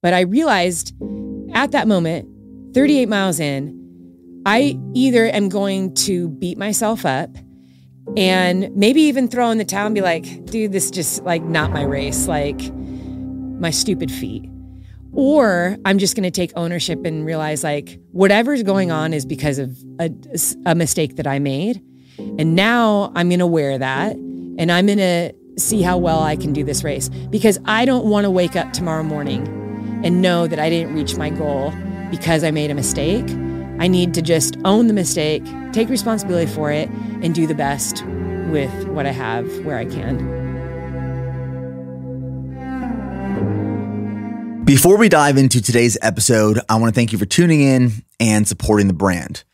But I realized at that moment, 38 miles in, I either am going to beat myself up and maybe even throw in the towel and be like, dude, this is just like not my race, like my stupid feet. Or I'm just going to take ownership and realize like whatever's going on is because of a, a mistake that I made. And now I'm going to wear that and I'm going to see how well I can do this race because I don't want to wake up tomorrow morning and know that I didn't reach my goal because I made a mistake. I need to just own the mistake, take responsibility for it, and do the best with what I have where I can. Before we dive into today's episode, I want to thank you for tuning in and supporting the brand.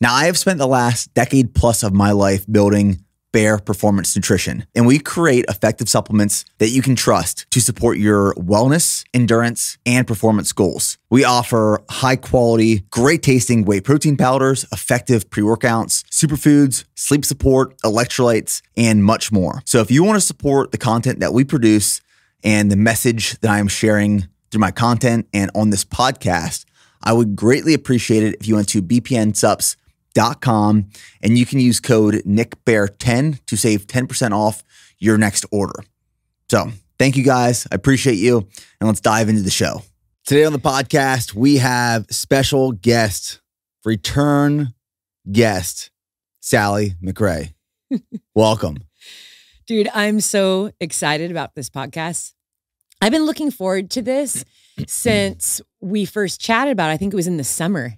Now, I have spent the last decade plus of my life building Bare Performance Nutrition, and we create effective supplements that you can trust to support your wellness, endurance, and performance goals. We offer high quality, great tasting whey protein powders, effective pre workouts, superfoods, sleep support, electrolytes, and much more. So if you want to support the content that we produce and the message that I am sharing through my content and on this podcast, I would greatly appreciate it if you went to BPN bpnsupps.com com and you can use code nickbare10 to save 10% off your next order. So thank you guys. I appreciate you. And let's dive into the show. Today on the podcast, we have special guest, return guest, Sally McRae. Welcome. Dude, I'm so excited about this podcast. I've been looking forward to this since we first chatted about it. I think it was in the summer.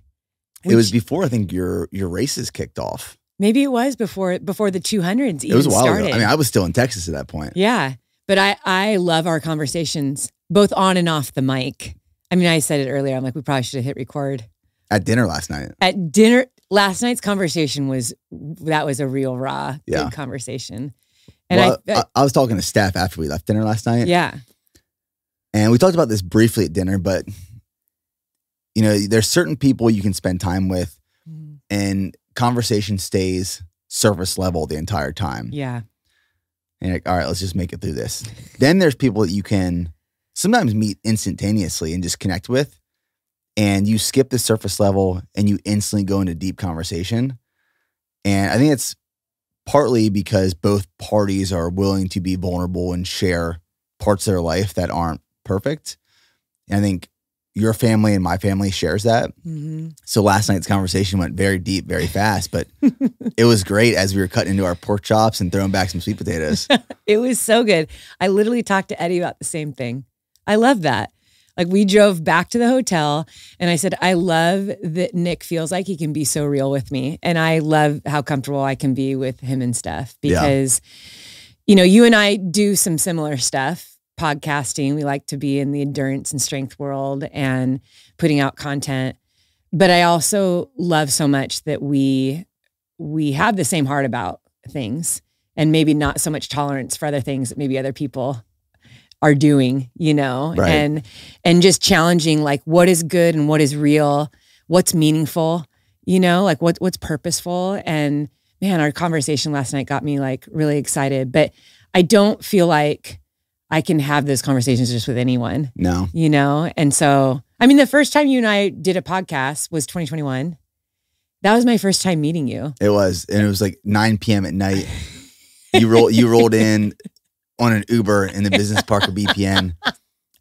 It was before I think your your races kicked off. Maybe it was before before the 200s even It was a while started. ago. I mean, I was still in Texas at that point. yeah, but I I love our conversations both on and off the mic. I mean, I said it earlier. I'm like, we probably should have hit record At dinner last night. at dinner. Last night's conversation was that was a real raw Yeah. conversation, and well, I, I, I was talking to Steph after we left dinner last night. yeah And we talked about this briefly at dinner, but you know, there's certain people you can spend time with mm-hmm. and conversation stays surface level the entire time. yeah And you're like, all right, let's just make it through this. then there's people that you can sometimes meet instantaneously and just connect with. And you skip the surface level and you instantly go into deep conversation. And I think it's partly because both parties are willing to be vulnerable and share parts of their life that aren't perfect. And I think your family and my family shares that. hmm So last night's conversation went very deep, very fast, but it was great as we were cutting into our pork chops and throwing back some sweet potatoes. It was so good. I literally talked to Eddie about the same thing. I love that. Like we drove back to the hotel and I said, I love that Nick feels like he can be so real with me. And I love how comfortable I can be with him and stuff Yeah. because, you know, you and I do some similar stuff. Podcasting, we like to be in the endurance and strength world and putting out content. But I also love so much that we we have the same heart about things and maybe not so much tolerance for other things that maybe other people are doing, you know, Right. and and just challenging like what is good and what is real, what's meaningful, you know, like what what's purposeful. And man, our conversation last night got me like really excited. But I don't feel like I can have those conversations just with anyone, No. you know? And so I mean the first time you and I did a podcast was 2021. That was my first time meeting you. It was, and it was like 9 p.m. at night. You roll, you rolled in on an Uber in the business park of BPN, and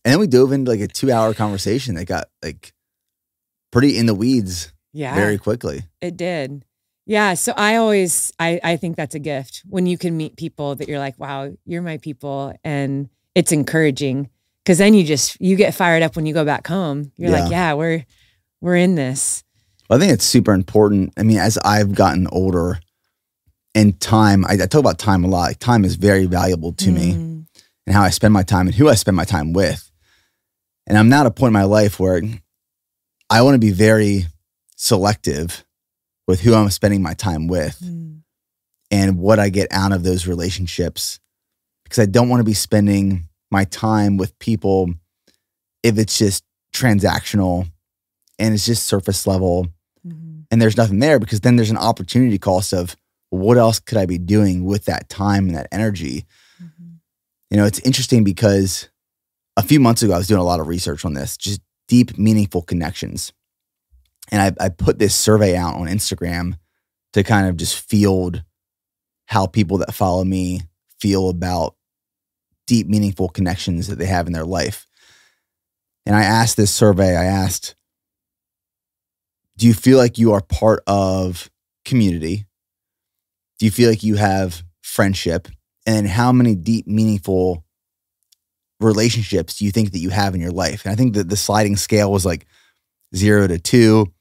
then we dove into like a two-hour conversation that got like pretty in the weeds Yeah. very quickly. It did. Yeah. So I always I, I think that's a gift when you can meet people that you're like, wow, you're my people. And it's encouraging. Cause then you just you get fired up when you go back home. You're like, yeah, we're we're in this. I think it's super important. I mean, as I've gotten older, and time, I, I talk about time a lot. Like, time is very valuable to me, Mm, and how I spend my time and who I spend my time with. And I'm now at a point in my life where I want to be very selective with who I'm spending my time with mm, and what I get out of those relationships because I don't want to be spending my time with people if it's just transactional and it's just surface level mhm. and there's nothing there because then there's an opportunity cost of what else could I be doing with that time and that energy. Mhm. You know, it's interesting because a few months ago, I was doing a lot of research on this, just deep, meaningful connections. And I, I put this survey out on Instagram to kind of just field how people that follow me feel about deep, meaningful connections that they have in their life. And I asked this survey, I asked, do you feel like you are part of community? Do you feel like you have friendship? And how many deep, meaningful relationships do you think that you have in your life? And I think that the sliding scale was like zero to two,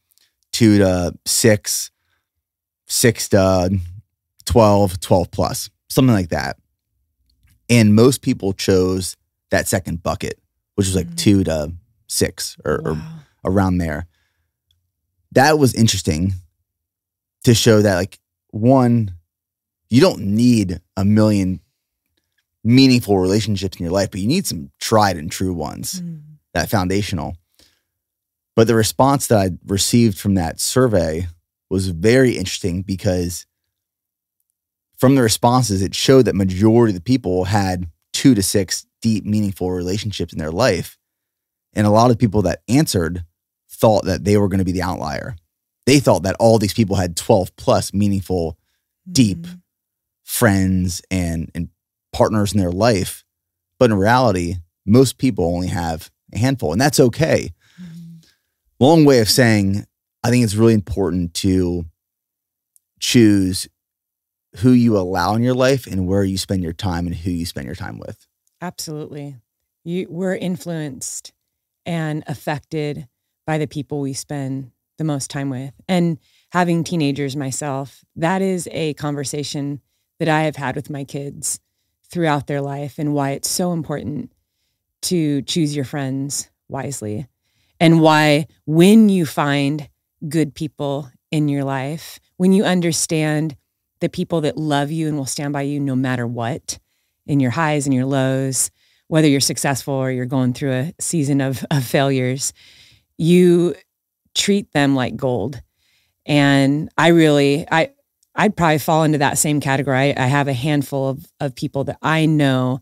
two to six, six to 12, 12 plus, something like that. And most people chose that second bucket, which was like mm. two to six or, wow. or around there. That was interesting to show that, like, one, you don't need a million meaningful relationships in your life, but you need some tried and true ones, mm. that foundational. But the response that I received from that survey was very interesting because from the responses, it showed that majority of the people had two to six deep, meaningful relationships in their life. And a lot of people that answered thought that they were going to be the outlier. They thought that all these people had 12 plus meaningful, deep mm-hmm. friends and, and partners in their life. But in reality, most people only have a handful, and that's okay. Mm-hmm. Long way of saying, I think it's really important to choose who you allow in your life and where you spend your time and who you spend your time with. Absolutely. You, we're influenced and affected by the people we spend the most time with. And having teenagers myself, that is a conversation that I have had with my kids throughout their life and why it's so important to choose your friends wisely. And why, when you find good people in your life, when you understand the people that love you and will stand by you no matter what in your highs and your lows, whether you're successful or you're going through a season of, of failures, you treat them like gold. And I really, I, I'd probably fall into that same category. I, I have a handful of, of people that I know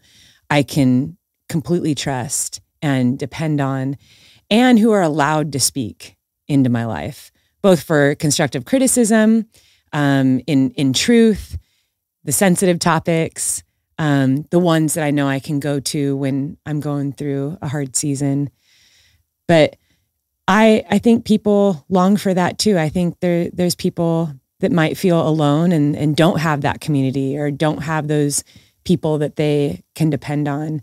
I can completely trust and depend on, and who are allowed to speak into my life, both for constructive criticism, um, in in truth, the sensitive topics, um, the ones that I know I can go to when I'm going through a hard season. But I I think people long for that too. I think there there's people that might feel alone and and don't have that community or don't have those people that they can depend on.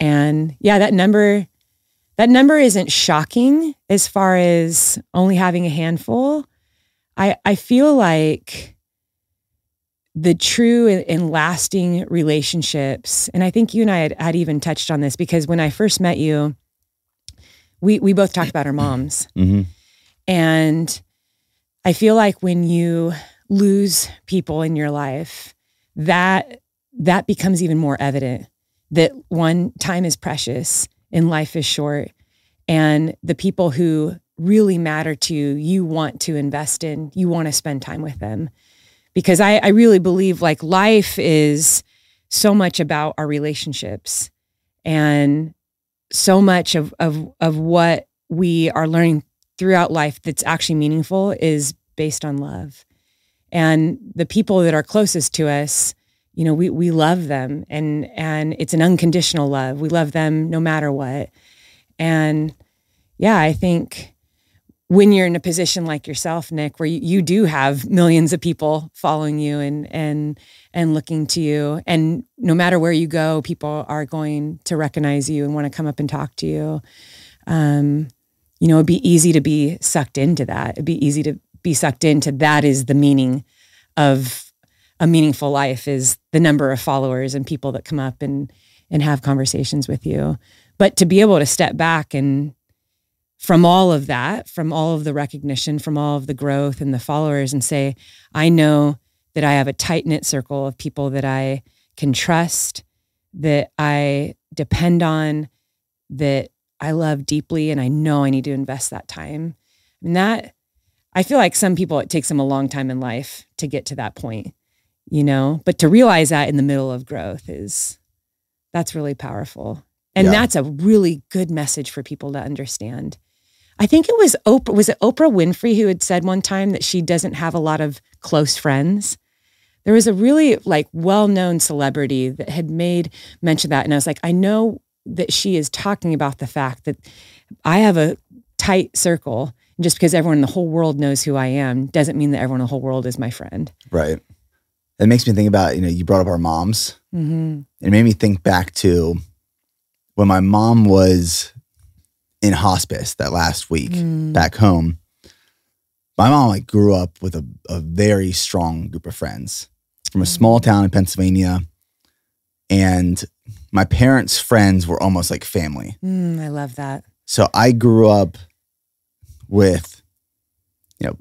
And yeah, that number that number isn't shocking as far as only having a handful. I I feel like the true and lasting relationships, and I think you and I had, had even touched on this because when I first met you, we we both talked about our moms. Mm-hmm. And I feel like when you lose people in your life, that that becomes even more evident that one time is precious and life is short and the people who really matter to you you want to invest in you want to spend time with them because I, I really believe like life is so much about our relationships and so much of, of, of what we are learning throughout life that's actually meaningful is based on love. And the people that are closest to us, you know, we, we love them and, and it's an unconditional love. We love them no matter what. And yeah, I think when you're in a position like yourself, Nick, where you, you do have millions of people following you and and and looking to you, and no matter where you go, people are going to recognize you and want to come up and talk to you. Um, you know, it'd be easy to be sucked into that. It'd be easy to be sucked into that is the meaning of a meaningful life is the number of followers and people that come up and and have conversations with you. But to be able to step back and from all of that, from all of the recognition, from all of the growth and the followers, and say, I know that I have a tight knit circle of people that I can trust, that I depend on, that I love deeply, and I know I need to invest that time. And that, I feel like some people, it takes them a long time in life to get to that point, you know, but to realize that in the middle of growth is, that's really powerful. And Yeah. that's a really good message for people to understand. I think it was Oprah was it Oprah Winfrey who had said one time that she doesn't have a lot of close friends. There was a really like well-known celebrity that had made mention that and I was like I know that she is talking about the fact that I have a tight circle and just because everyone in the whole world knows who I am doesn't mean that everyone in the whole world is my friend. Right. It makes me think about, you know, you brought up our moms. Mm-hmm. It made me think back to when my mom was in hospice that last week Mm. back home. My mom like grew up with a, a very strong group of friends from a small town in Pennsylvania. And my parents' friends were almost like family. Mm, I love that. So I grew up with, you know,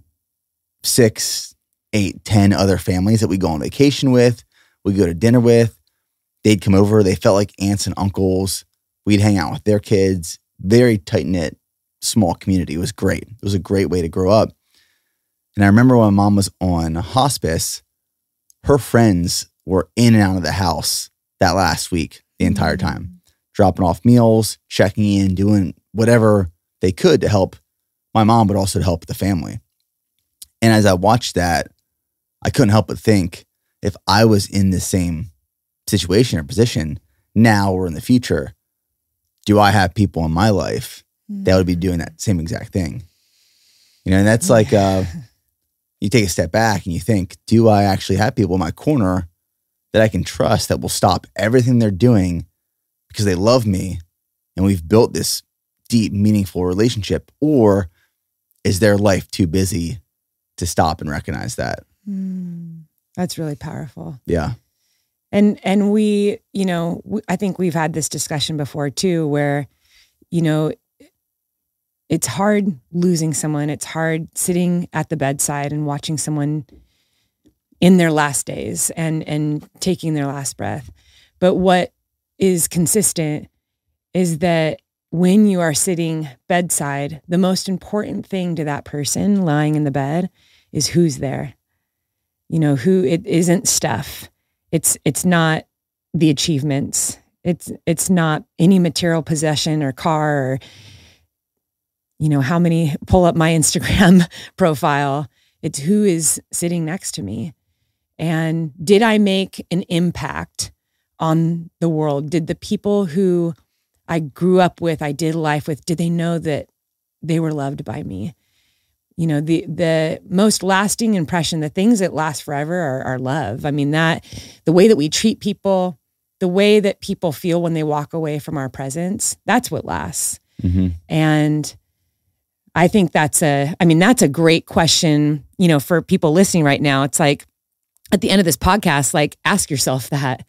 six, eight, ten other families that we go on vacation with, we go to dinner with. They'd come over. They felt like aunts and uncles. We'd hang out with their kids. Very tight knit, small community. It was great. It was a great way to grow up. And I remember when my mom was on hospice, her friends were in and out of the house that last week the entire mm. time dropping off meals, checking in, doing whatever they could to help my mom, but also to help the family. And as I watched that, I couldn't help but think if I was in the same situation or position now or in the future, do I have people in my life that would be doing that same exact thing? You know, and that's like uh, you take a step back and you think, do I actually have people in my corner that I can trust that will stop everything they're doing because they love me and we've built this deep, meaningful relationship? Or is their life too busy to stop and recognize that? Mm, that's really powerful. Yeah. And and we, you know, I think we've had this discussion before too, where, you know, it's hard losing someone. It's hard sitting at the bedside and watching someone in their last days and and taking their last breath. But what is consistent is that when you are sitting bedside, the most important thing to that person lying in the bed is who's there. You know, who it isn't stuff. It's it's not the achievements. It's it's not any material possession or car or you know how many pull up my Instagram profile. It's who is sitting next to me. And did I make an impact on the world? Did the people who I grew up with, I did life with, did they know that they were loved by me? You know, the the most lasting impression, the things that last forever are, are love. I mean, that the way that we treat people, the way that people feel when they walk away from our presence, that's what lasts. Mm-hmm. And I think that's a, I mean, that's a great question, you know, for people listening right now. It's like at the end of this podcast, like ask yourself that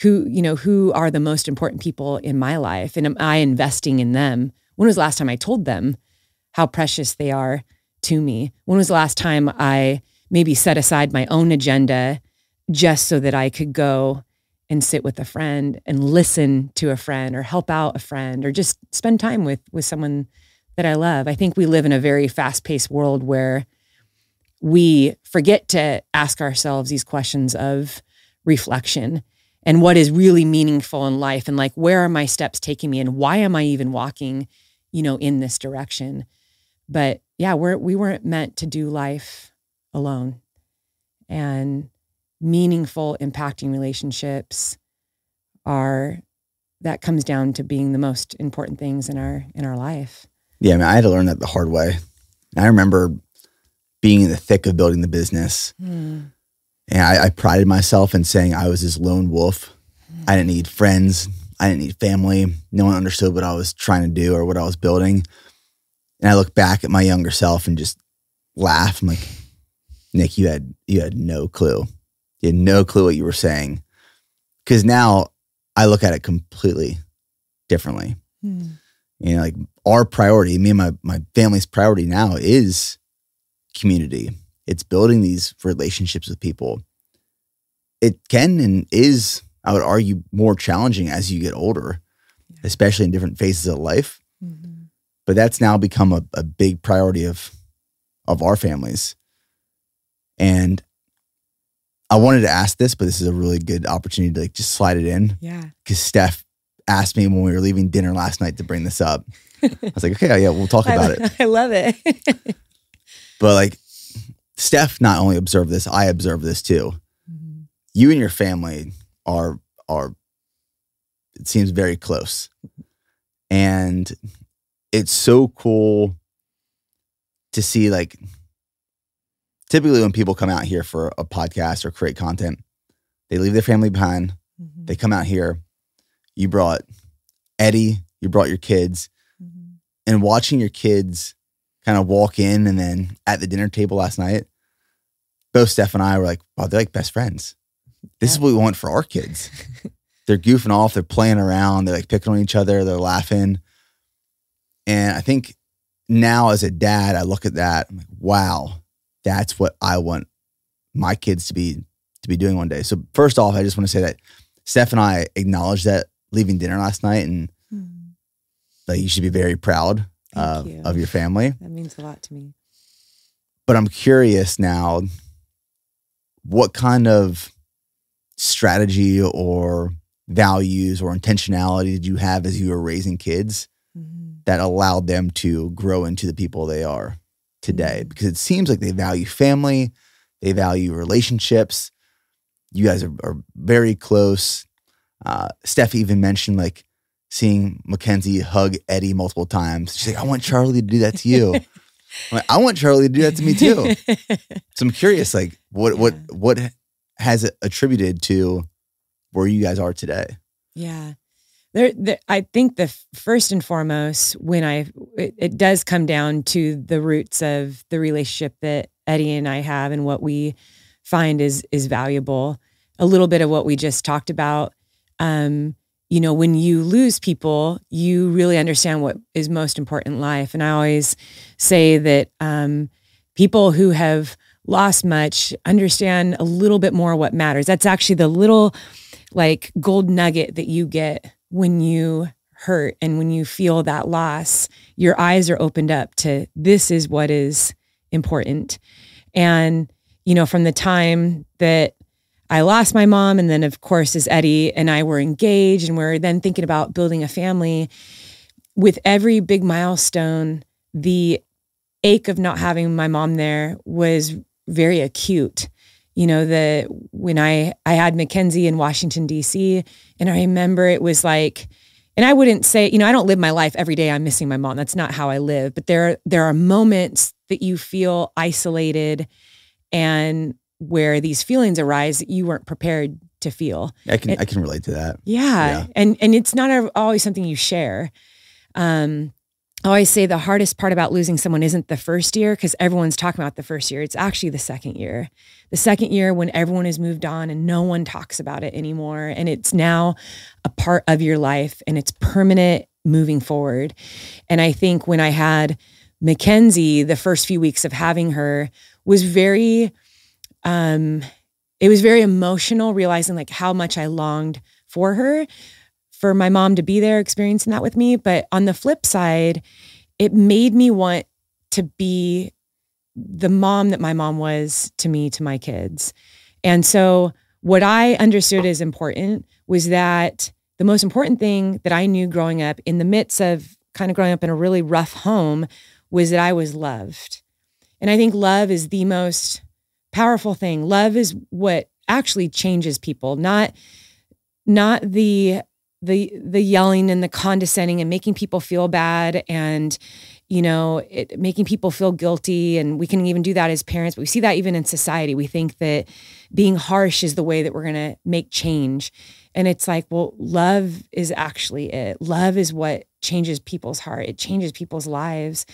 who, you know, who are the most important people in my life? And am I investing in them? When was the last time I told them how precious they are to me? When was the last time I maybe set aside my own agenda just so that I could go and sit with a friend and listen to a friend or help out a friend or just spend time with with someone that I love. I think we live in a very fast-paced world where we forget to ask ourselves these questions of reflection and what is really meaningful in life and like where are my steps taking me and why am I even walking, you know, in this direction. But yeah, we're we weren't meant to do life alone. And meaningful impacting relationships are that comes down to being the most important things in our in our life. Yeah, I mean, I had to learn that the hard way. I remember being in the thick of building the business, hmm. and I, I prided myself in saying I was this lone wolf. Hmm. I didn't need friends. I didn't need family. No one understood what I was trying to do or what I was building. And I look back at my younger self and just laugh. I'm like, Nick, you had you had no clue. You had no clue what you were saying. Because now I look at it completely differently hmm. you know, like our priority, me and my my family's priority now is community. It's building these relationships with people. It can and is, I would argue, more challenging as you get older, especially in different phases of life. Mm-hmm. But that's now become a, a big priority of of our families. And I wanted to ask this, but this is a really good opportunity to like just slide it in Yeah. because Steph asked me when we were leaving dinner last night to bring this up. I was like, okay, yeah, we'll talk about I, it. I love it. But like, Steph not only observed this, I observed this too. Mm-hmm. You and your family are are it seems very close, and it's so cool to see like typically when people come out here for a podcast or create content, they leave their family behind. Mhm. They come out here. You brought Eddie, you brought your kids, Mhm. and watching your kids kind of walk in and then at the dinner table last night, both Steph and I were like, wow, they're like best friends. This is what we want for our kids. they're goofing off, they're playing around, they're like picking on each other, they're laughing. And I think now as a dad, I look at that, I'm like, wow, that's what I want my kids to be to be doing one day. So first off, I just want to say that Steph and I acknowledged that leaving dinner last night and Mhm. like you should be very proud you. of your family. That means a lot to me. But I'm curious now, what kind of strategy or values or intentionality did you have as you were raising kids. That allowed them to grow into the people they are today? Mhm. Because it seems like they value family, they value relationships. You guys are, are very close. Uh, Steph even mentioned like seeing Mackenzie hug Eddie multiple times. She's like, I want Charlie to do that to you. I'm like, I want Charlie to do that to me too. So I'm curious, like, what what what has it attributed to where you guys are today? Yeah. There, there, I think the first and foremost, when I, it, it does come down to the roots of the relationship that Eddie and I have and what we find is is valuable. A little bit of what we just talked about. Um, you know, when you lose people, you really understand what is most important in life. And I always say that um, people who have lost much understand a little bit more what matters. That's actually the little like gold nugget that you get when you hurt and when you feel that loss. Your eyes are opened up to this is what is important. And, you know, from the time that I lost my mom, and then of course, as Eddie and I were engaged and we're then thinking about building a family, with every big milestone, the ache of not having my mom there was very acute. You know, the when I I had Mackenzie in Washington D.C. and I remember it was like, and I wouldn't say, you know, I don't live my life every day. I'm missing my mom. That's not how I live. But there there are moments that you feel isolated, and where these feelings arise that you weren't prepared to feel. I can I can relate to that. Yeah. Yeah. And and it's not always something you share. Um I always say the hardest part about losing someone isn't the first year because everyone's talking about the first year. It's actually the second year. The second year when everyone has moved on and no one talks about it anymore. And it's now a part of your life and it's permanent moving forward. And I think when I had Mackenzie, the first few weeks of having her was very um it was very emotional realizing like how much I longed for her for my mom to be there experiencing that with me. But on the flip side it made me want to be the mom that my mom was to me to my kids. And so what i understood as important was that the most important thing that i knew growing up in the midst of kind of growing up in a really rough home was that i was loved. And i think love is the most powerful thing. Love is what actually changes people not not the the the yelling and the condescending and making people feel bad and you know it, making people feel guilty. And we can even do that as parents but we see that even in society. We think that being harsh is the way that we're going to make change. And it's like well love is actually it. Love is what changes people's heart. It changes people's lives.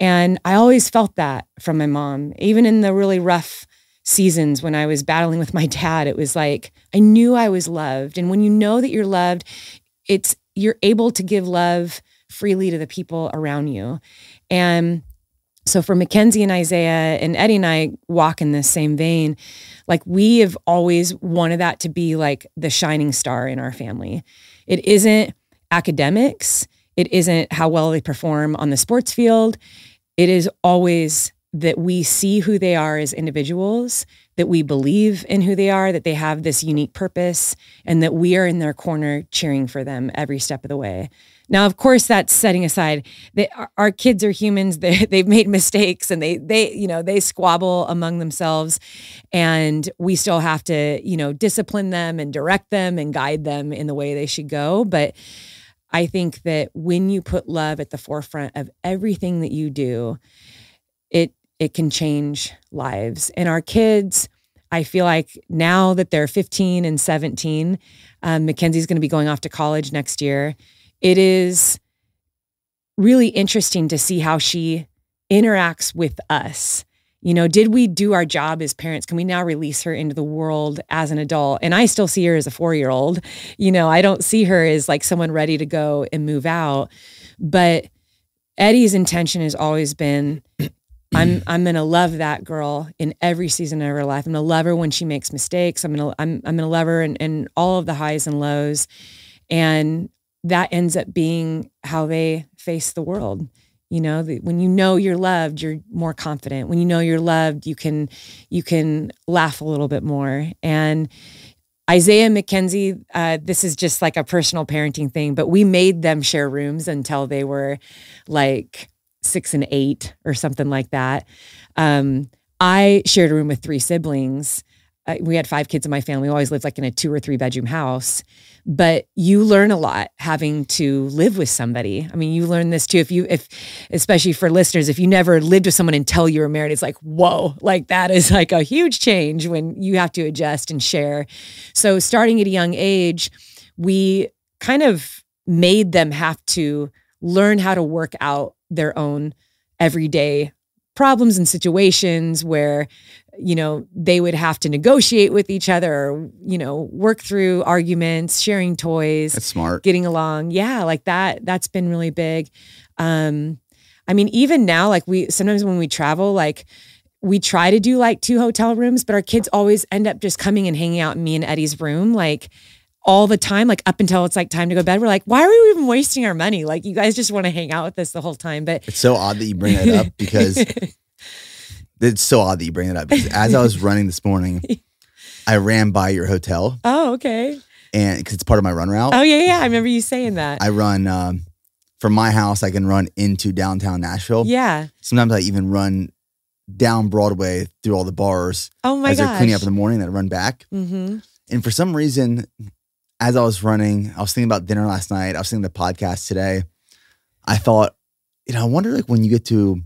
And i always felt that from my mom even in the really rough seasons when I was battling with my dad, it was like I knew I was loved. And when you know that you're loved, it's you're able to give love freely to the people around you. And so for Mackenzie and Isaiah and Eddie and I walk in this same vein, like we have always wanted that to be like the shining star in our family. It isn't academics, it isn't how well they perform on the sports field. It is always that we see who they are as individuals, that we believe in who they are, that they have this unique purpose, and that we are in their corner cheering for them every step of the way. Now, of course, that's setting aside that our kids are humans. They, they've made mistakes and they, they, you know, they squabble among themselves, and we still have to, you know, discipline them and direct them and guide them in the way they should go. But I think that when you put love at the forefront of everything that you do, it it can change lives. And our kids, I feel like now that they're 15 and 17, um, Mackenzie's going to be going off to college next year. It is really interesting to see how she interacts with us. You know, did we do our job as parents? Can we now release her into the world as an adult? And I still see her as a four year old. You know, I don't see her as like someone ready to go and move out. But Eddie's intention has always been I'm I'm gonna love that girl in every season of her life. I'm gonna love her when she makes mistakes. I'm gonna I'm I'm gonna love her in, all of the highs and lows. And that ends up being how they face the world. You know, the, when you know you're loved, you're more confident. When you know you're loved, you can you can laugh a little bit more. And Isaiah Mackenzie, uh, this is just like a personal parenting thing, but we made them share rooms until they were like six and eight or something like that. Um, I shared a room with three siblings. Uh, we had five kids in my family. We always lived like in a two or three bedroom house. But you learn a lot having to live with somebody. I mean, you learn this too. If you, if, especially for listeners, if you never lived with someone until you were married, it's like, whoa, like that is like a huge change when you have to adjust and share. So, starting at a young age, we kind of made them have to learn how to work out their own everyday problems and situations where you know they would have to negotiate with each other or you know work through arguments sharing toys that's smart. getting along. Yeah like that that's been really big. Um i mean even now like we sometimes when we travel like we try to do like two hotel rooms but our kids always end up just coming and hanging out in me and eddie's room like all the time, like up until it's like time to go to bed. We're like, why are we even wasting our money? Like, you guys just want to hang out with us the whole time. But it's so odd that you bring that up because it's so odd that you bring it up because as I was running this morning, I ran by your hotel. Oh, okay. And because it's part of my run route. Oh, yeah, yeah. I remember you saying that. I run um, from my house, I can run into downtown Nashville. Yeah. Sometimes I even run down Broadway through all the bars. Oh, my As gosh. they're cleaning up in the morning, then I run back. Mm-hmm. And for some reason, as I was running, I was thinking about dinner last night. I was thinking the podcast today. I thought, you know, I wonder like when you get to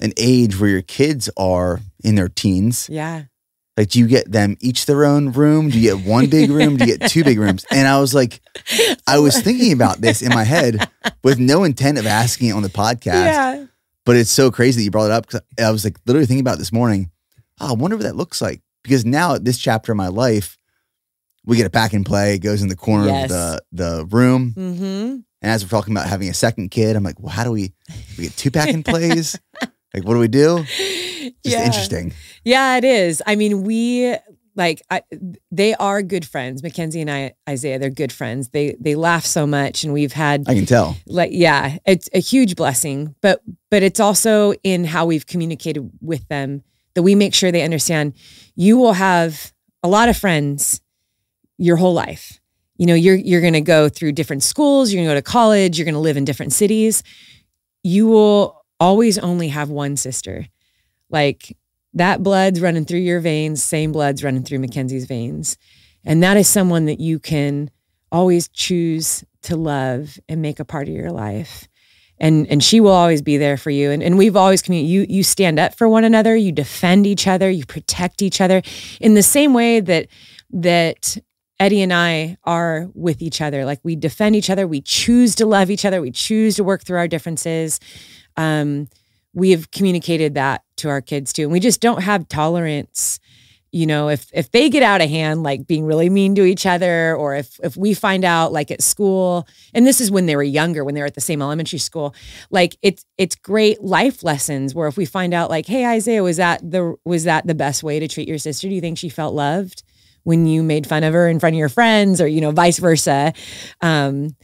an age where your kids are in their teens, Yeah. like do you get them each their own room? Do you get one big room? Do you get two big rooms? And I was like, I was thinking about this in my head with no intent of asking it on the podcast. Yeah. But it's so crazy that you brought it up because I was like literally thinking about this morning. Oh, I wonder what that looks like. Because now at this chapter of my life, we get it Pack 'n Play. It goes in the corner Yes. of the the room. Mm-hmm. And as we're talking about having a second kid, I'm like, well, how do we we get two Pack 'n Plays? like, what do we do? Just yeah. interesting. Yeah, it is. I mean, we like I, they are good friends. Mackenzie and I, Isaiah, they're good friends. They they laugh so much, and we've had I can tell. like yeah, it's a huge blessing. But but it's also in how we've communicated with them that we make sure they understand. You will have a lot of friends your whole life. You know, you're you're going to go through different schools. You're going to go to college. You're going to live in different cities. You will always only have one sister. Like that blood's running through your veins, same blood's running through Mackenzie's veins. And that is someone that you can always choose to love and make a part of your life. And and she will always be there for you. And and we've always communicated you you stand up for one another, you defend each other, you protect each other in the same way that that Eddie and I are with each other. Like we defend each other, we choose to love each other, we choose to work through our differences. Um, we have communicated that to our kids too. And we just don't have tolerance. You know, if if they get out of hand, like being really mean to each other, or if if we find out like at school, and this is when they were younger, when they were at the same elementary school, like it's it's great life lessons where if we find out like, hey Isaiah, was that the was that the best way to treat your sister? Do you think she felt loved when you made fun of her in front of your friends, or you know, vice versa? Um,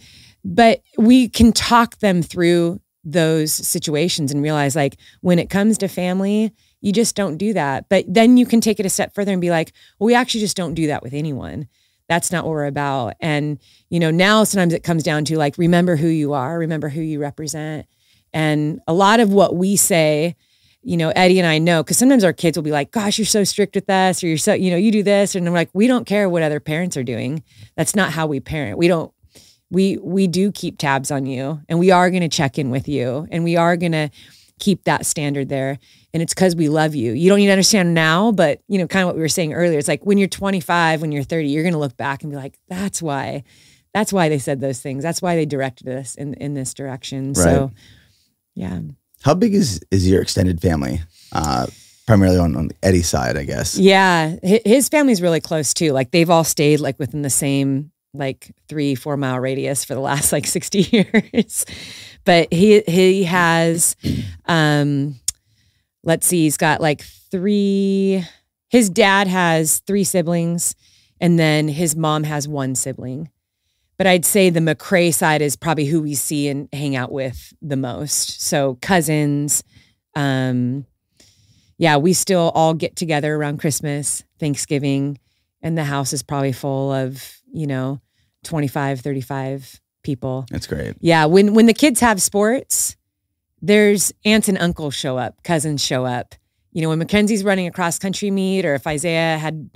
but we can talk them through those situations and realize like when it comes to family You just don't do that. But then you can take it a step further and be like, well, we actually just don't do that with anyone. That's not what we're about. And, you know, now sometimes it comes down to like, remember who you are, remember who you represent. And a lot of what we say, you know, Eddie and I know, because sometimes our kids will be like, gosh, you're so strict with us, or you're so, you know, you do this. And I'm like, we don't care what other parents are doing. That's not how we parent. We don't, we, we do keep tabs on you and we are going to check in with you and we are going to keep that standard there. And it's because we love you. You don't need to understand now, but you know, kind of what we were saying earlier. It's like when you're 25, when you're 30, you're going to look back and be like, that's why, that's why they said those things. That's why they directed us in, in this direction. Right. So, yeah. How big is is your extended family? Uh, primarily on, on Eddie's side, I guess. Yeah, his family's really close too. Like they've all stayed like within the same like three four mile radius for the last like sixty years. but he he has, um, let's see, he's got like three. His dad has three siblings, and then his mom has one sibling. But I'd say the McRae side is probably who we see and hang out with the most. So cousins, um, yeah, we still all get together around Christmas, Thanksgiving, and the house is probably full of, you know, 25, 35 people. That's great. Yeah, when when the kids have sports, there's aunts and uncles show up, cousins show up. You know, when Mackenzie's running a cross country meet or if Isaiah had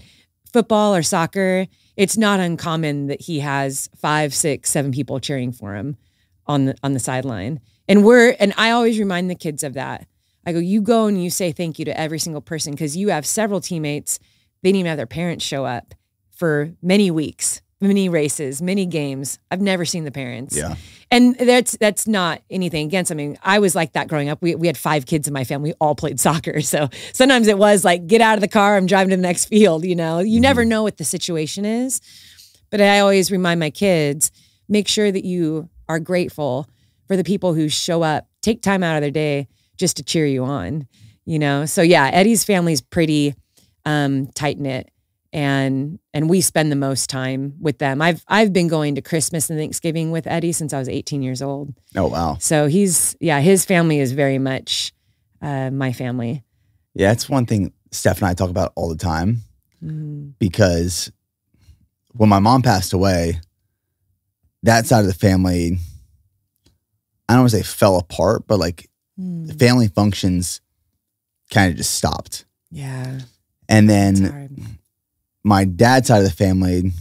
football or soccer, it's not uncommon that he has five, six, seven people cheering for him on the on the sideline. And we're and I always remind the kids of that. I go, you go and you say thank you to every single person because you have several teammates. They didn't even have their parents show up for many weeks, many races, many games. I've never seen the parents. Yeah. And that's that's not anything against. I mean, I was like that growing up. We we had five kids in my family. We all played soccer. So sometimes it was like, get out of the car. I'm driving to the next field. You know, you never know what the situation is. But I always remind my kids, make sure that you are grateful for the people who show up, take time out of their day just to cheer you on. You know. So yeah, Eddie's family's pretty um, tight knit and and we spend the most time with them. I've I've been going to Christmas and Thanksgiving with Eddie since I was 18 years old. Oh wow. So he's yeah, his family is very much uh, my family. Yeah, it's one thing Steph and I talk about all the time Mm. because when my mom passed away, that side of the family, I don't want to say fell apart, but like the Mm. family functions kind of just stopped. Yeah, And then. My dad's side of the family,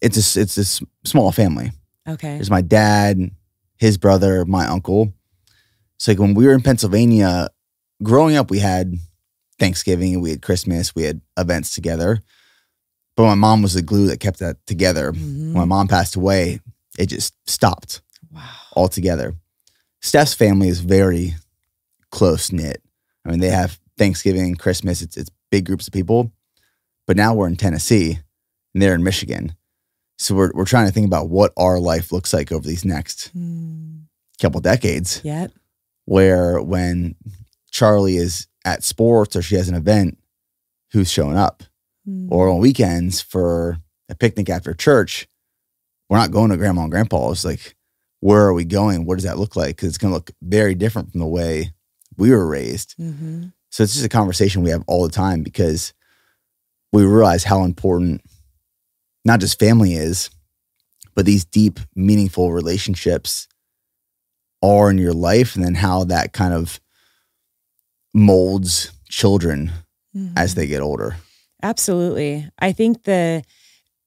it's a, it's a small family. Okay. There's my dad, his brother, my uncle. So like when we were in Pennsylvania, growing up, we had Thanksgiving, we had Christmas, we had events together. But my mom was the glue that kept that together. Mhm. When my mom passed away, it just stopped Wow. altogether. Steph's family is very close knit. I mean, they have Thanksgiving, Christmas, it's it's big groups of people. But now we're in Tennessee and they're in Michigan. So we're we're trying to think about what our life looks like over these next Mm. couple decades. Yep. Where when Charlie is at sports or she has an event, who's showing up? Mm. Or on weekends for a picnic after church, we're not going to grandma and grandpa's. Like, where are we going? What does that look like? Because it's going to look very different from the way we were raised. Mhm. So it's just a conversation we have all the time because we realize how important not just family is, but these deep, meaningful relationships are in your life, and then how that kind of molds children as Mhm. they get older. Absolutely. I think the,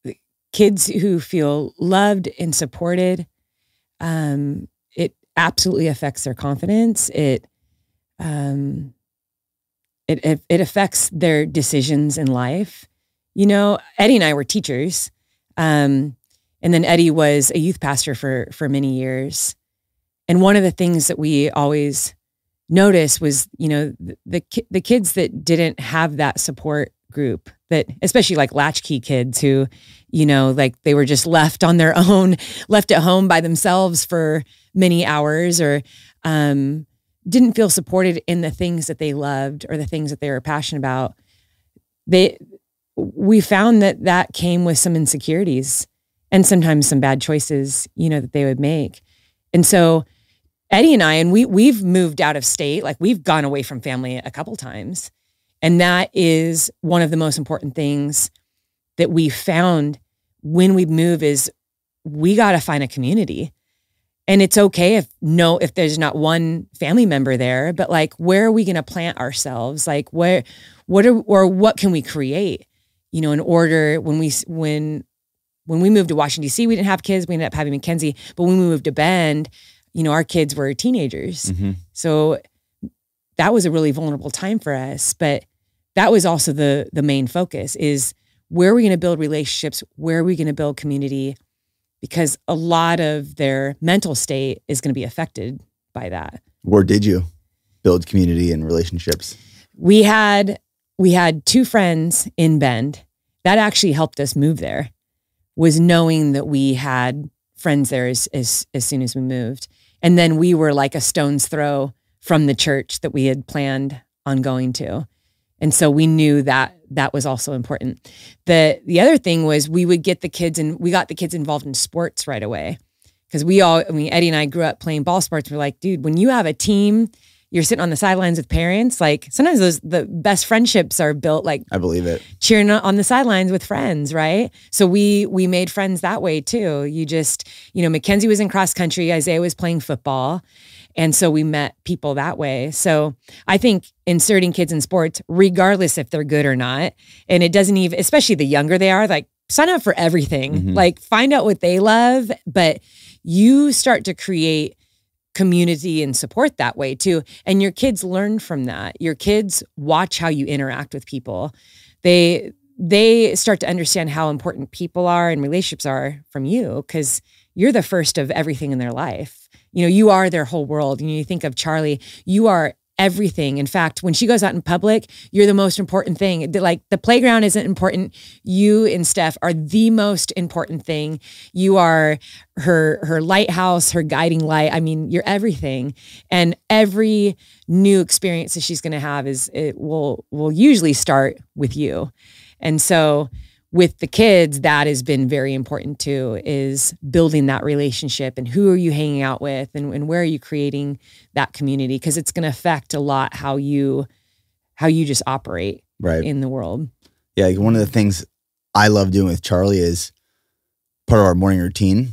the kids who feel loved and supported, um, it absolutely affects their confidence. It, um, it, it, it affects their decisions in life. You know, Eddie and I were teachers. Um, and then Eddie was a youth pastor for, for many years. And one of the things that we always noticed was, you know, the, the, the kids that didn't have that support group that especially like latchkey kids who you know like they were just left on their own left at home by themselves for many hours or um, didn't feel supported in the things that they loved or the things that they were passionate about they we found that that came with some insecurities and sometimes some bad choices you know that they would make and so Eddie and I, and we we've moved out of state, like we've gone away from family a couple times. And that is one of the most important things that we found when we move is we got to find a community. And it's okay if no if there's not one family member there, but like where are we going to plant ourselves? Like where what are or what can we create? You know, in order when we when when we moved to Washington D.C., we didn't have kids. We ended up having Mackenzie but when we moved to Bend, you know, our kids were teenagers. Mm-hmm. So that was a really vulnerable time for us. But that was also the the main focus is where are we going to build relationships? Where are we going to build community? Because a lot of their mental state is going to be affected by that. Where did you build community and relationships? We had we had two friends in Bend. That actually helped us move there. Was knowing that we had friends there as as, as soon as we moved. And then we were like a stone's throw from the church that we had planned on going to. And so we knew that that was also important. The the other thing was we would get the kids and we got the kids involved in sports right away. Cause we all I mean Eddie and I grew up playing ball sports. We're like, dude, when you have a team, you're sitting on the sidelines with parents, like sometimes those the best friendships are built like I believe it. cheering on the sidelines with friends, right? So we we made friends that way too. You just, you know, Mackenzie was in cross country, Isaiah was playing football. And so we met people that way. So I think inserting kids in sports, regardless if they're good or not, and it doesn't even, especially the younger they are, like sign up for everything. Mhm. Like find out what they love, but you start to create community and support that way too. And your kids learn from that. Your kids watch how you interact with people. They they start to understand how important people are and relationships are from you because you're the first of everything in their life. You know, you are their whole world. And you think of Charlie, you are everything. In fact, when she goes out in public, you're the most important thing. Like the playground isn't important. You and Steph are the most important thing. You are her her lighthouse, her guiding light. I mean, you're everything. And every new experience that she's going to have is it will will usually start with you. And so with the kids, that has been very important too, is building that relationship and who are you hanging out with and, and where are you creating that community? Because it's going to affect a lot how you how you just operate Right. in the world. Yeah, like one of the things I love doing with Charlie is part of our morning routine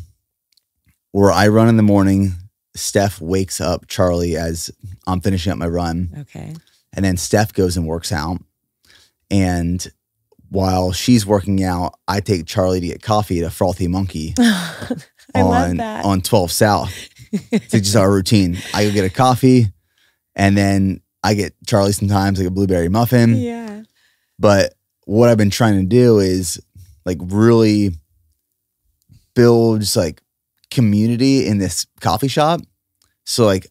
where I run in the morning. Steph wakes up Charlie as I'm finishing up my run. Okay. And then Steph goes and works out. And while she's working out, I take Charlie to get coffee at a frothy monkey on, on 12 South. It's just our routine. I go get a coffee and then I get Charlie sometimes like a blueberry muffin. yeah. But what I've been trying to do is like really build just like community in this coffee shop. So like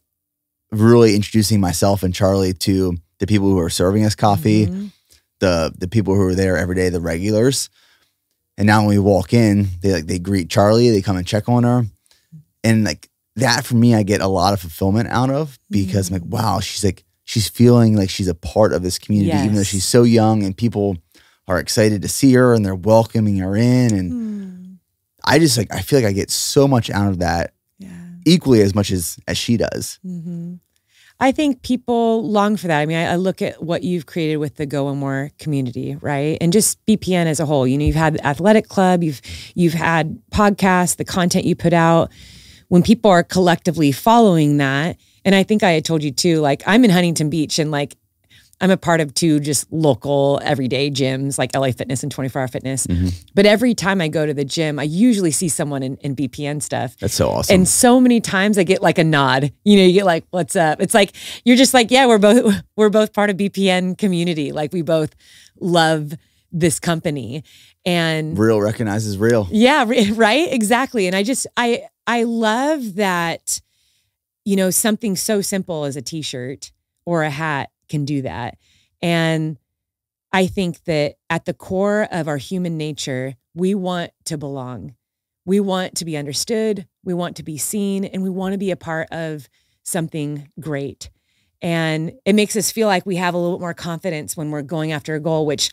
really introducing myself and Charlie to the people who are serving us coffee, Mhm. The the people who are there every day, the regulars. And now when we walk in, they like they greet Charlie, they come and check on her. And like that for me, I get a lot of fulfillment out of because I'm like, wow, she's like, she's feeling like she's a part of this community, even though she's so young and people are excited to see her and they're welcoming her in. And Hmm. I just like I feel like I get so much out of that Yeah. equally as much as as she does. hmm I think people long for that. I mean, I, I look at what you've created with the Go One More community, right? And just BPN as a whole. You know, you've had the athletic club, you've you've had podcasts, the content you put out. When people are collectively following that, and I think I had told you too, like I'm in Huntington Beach and like I'm a part of two just local everyday gyms like LA Fitness and 24 Hour Fitness. Mm-hmm. But every time I go to the gym, I usually see someone in, in BPN stuff. That's so awesome. And so many times I get like a nod. You know, you get like, "What's up?" It's like you're just like, "Yeah, we're both we're both part of BPN community. Like we both love this company." And real recognizes real. yeah, right? Exactly. And I just I I love that you know, something so simple as a t-shirt or a hat can do that. And I think that at the core of our human nature, we want to belong. We want to be understood, we want to be seen, and we want to be a part of something great. And it makes us feel like we have a little bit more confidence when we're going after a goal, which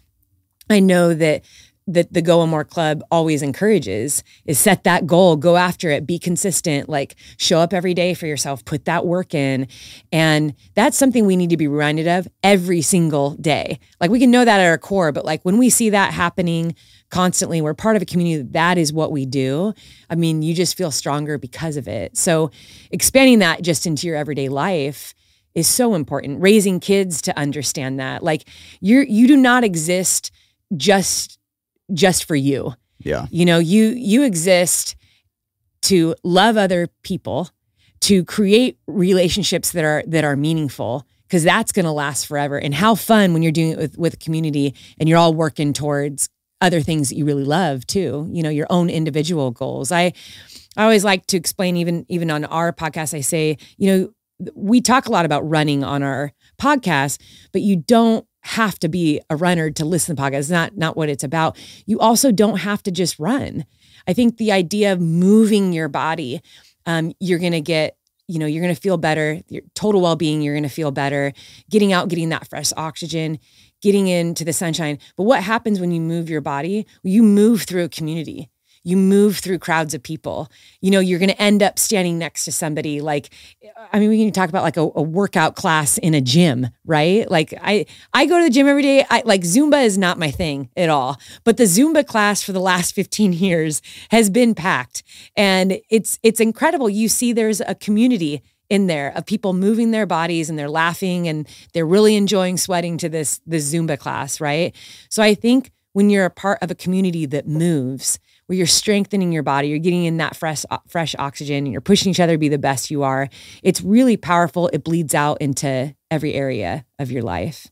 I know that that the Go More Club always encourages is set that goal, go after it, be consistent, like show up every day for yourself, put that work in. And that's something we need to be reminded of every single day. Like we can know that at our core, but like when we see that happening constantly, we're part of a community that, is what we do. I mean, you just feel stronger because of it. So expanding that just into your everyday life is so important. Raising kids to understand that. Like you're you do not exist just just for you. Yeah. You know, you you exist to love other people, to create relationships that are that are meaningful because that's going to last forever. And how fun when you're doing it with with a community and you're all working towards other things that you really love too. You know, your own individual goals. I I always like to explain even even on our podcast I say, you know, we talk a lot about running on our podcast, but you don't have to be a runner to listen to podcasts. It's not not what it's about. You also don't have to just run. I think the idea of moving your body, um, you're gonna get, you know, you're gonna feel better. Your total well-being, you're gonna feel better. Getting out, getting that fresh oxygen, getting into the sunshine. But what happens when you move your body? You move through a community you move through crowds of people. You know, you're going to end up standing next to somebody like, I mean, we can talk about like a, a, workout class in a gym, right? Like I, I go to the gym every day. I like Zumba is not my thing at all, but the Zumba class for the last 15 years has been packed and it's, it's incredible. You see there's a community in there of people moving their bodies and they're laughing and they're really enjoying sweating to this, this Zumba class, right? So I think when you're a part of a community that moves, where you're strengthening your body, you're getting in that fresh fresh oxygen, and you're pushing each other to be the best you are. It's really powerful. It bleeds out into every area of your life.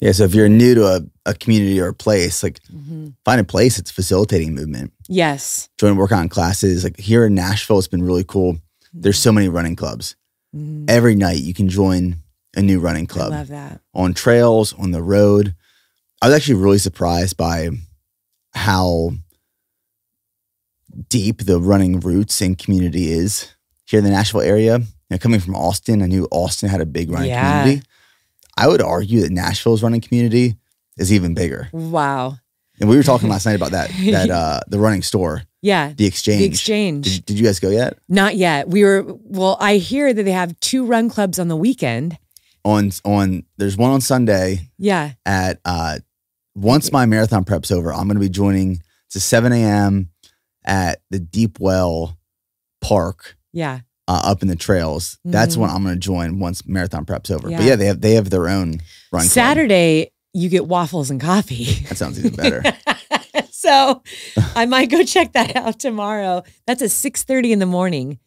Yeah. So if you're new to a, a community or a place, like mm-hmm. find a place that's facilitating movement. Yes. Join workout classes. Like here in Nashville, it's been really cool. Mm-hmm. There's so many running clubs. Mm-hmm. Every night you can join a new running club. I love that. On trails, on the road. I was actually really surprised by how deep the running roots and community is here in the Nashville area. Coming from Austin, I knew Austin had a big running yeah. community. I would argue that Nashville's running community is even bigger. Wow. And we were talking last night about that that uh the running store. Yeah. The exchange. The exchange. Did, did, you guys go yet? Not yet. We were well, I hear that they have two run clubs on the weekend. On on there's one on Sunday. Yeah. At uh once my marathon prep's over, I'm gonna be joining it's a 7 a.m at the Deep Well Park. Yeah. Uh, up in the trails. Mm-hmm. That's when I'm going to join once marathon prep's over. Yeah. But yeah, they have they have their own run. Saturday, club. you get waffles and coffee. That sounds even better. so I might go check that out tomorrow. That's at 6:30 in the morning.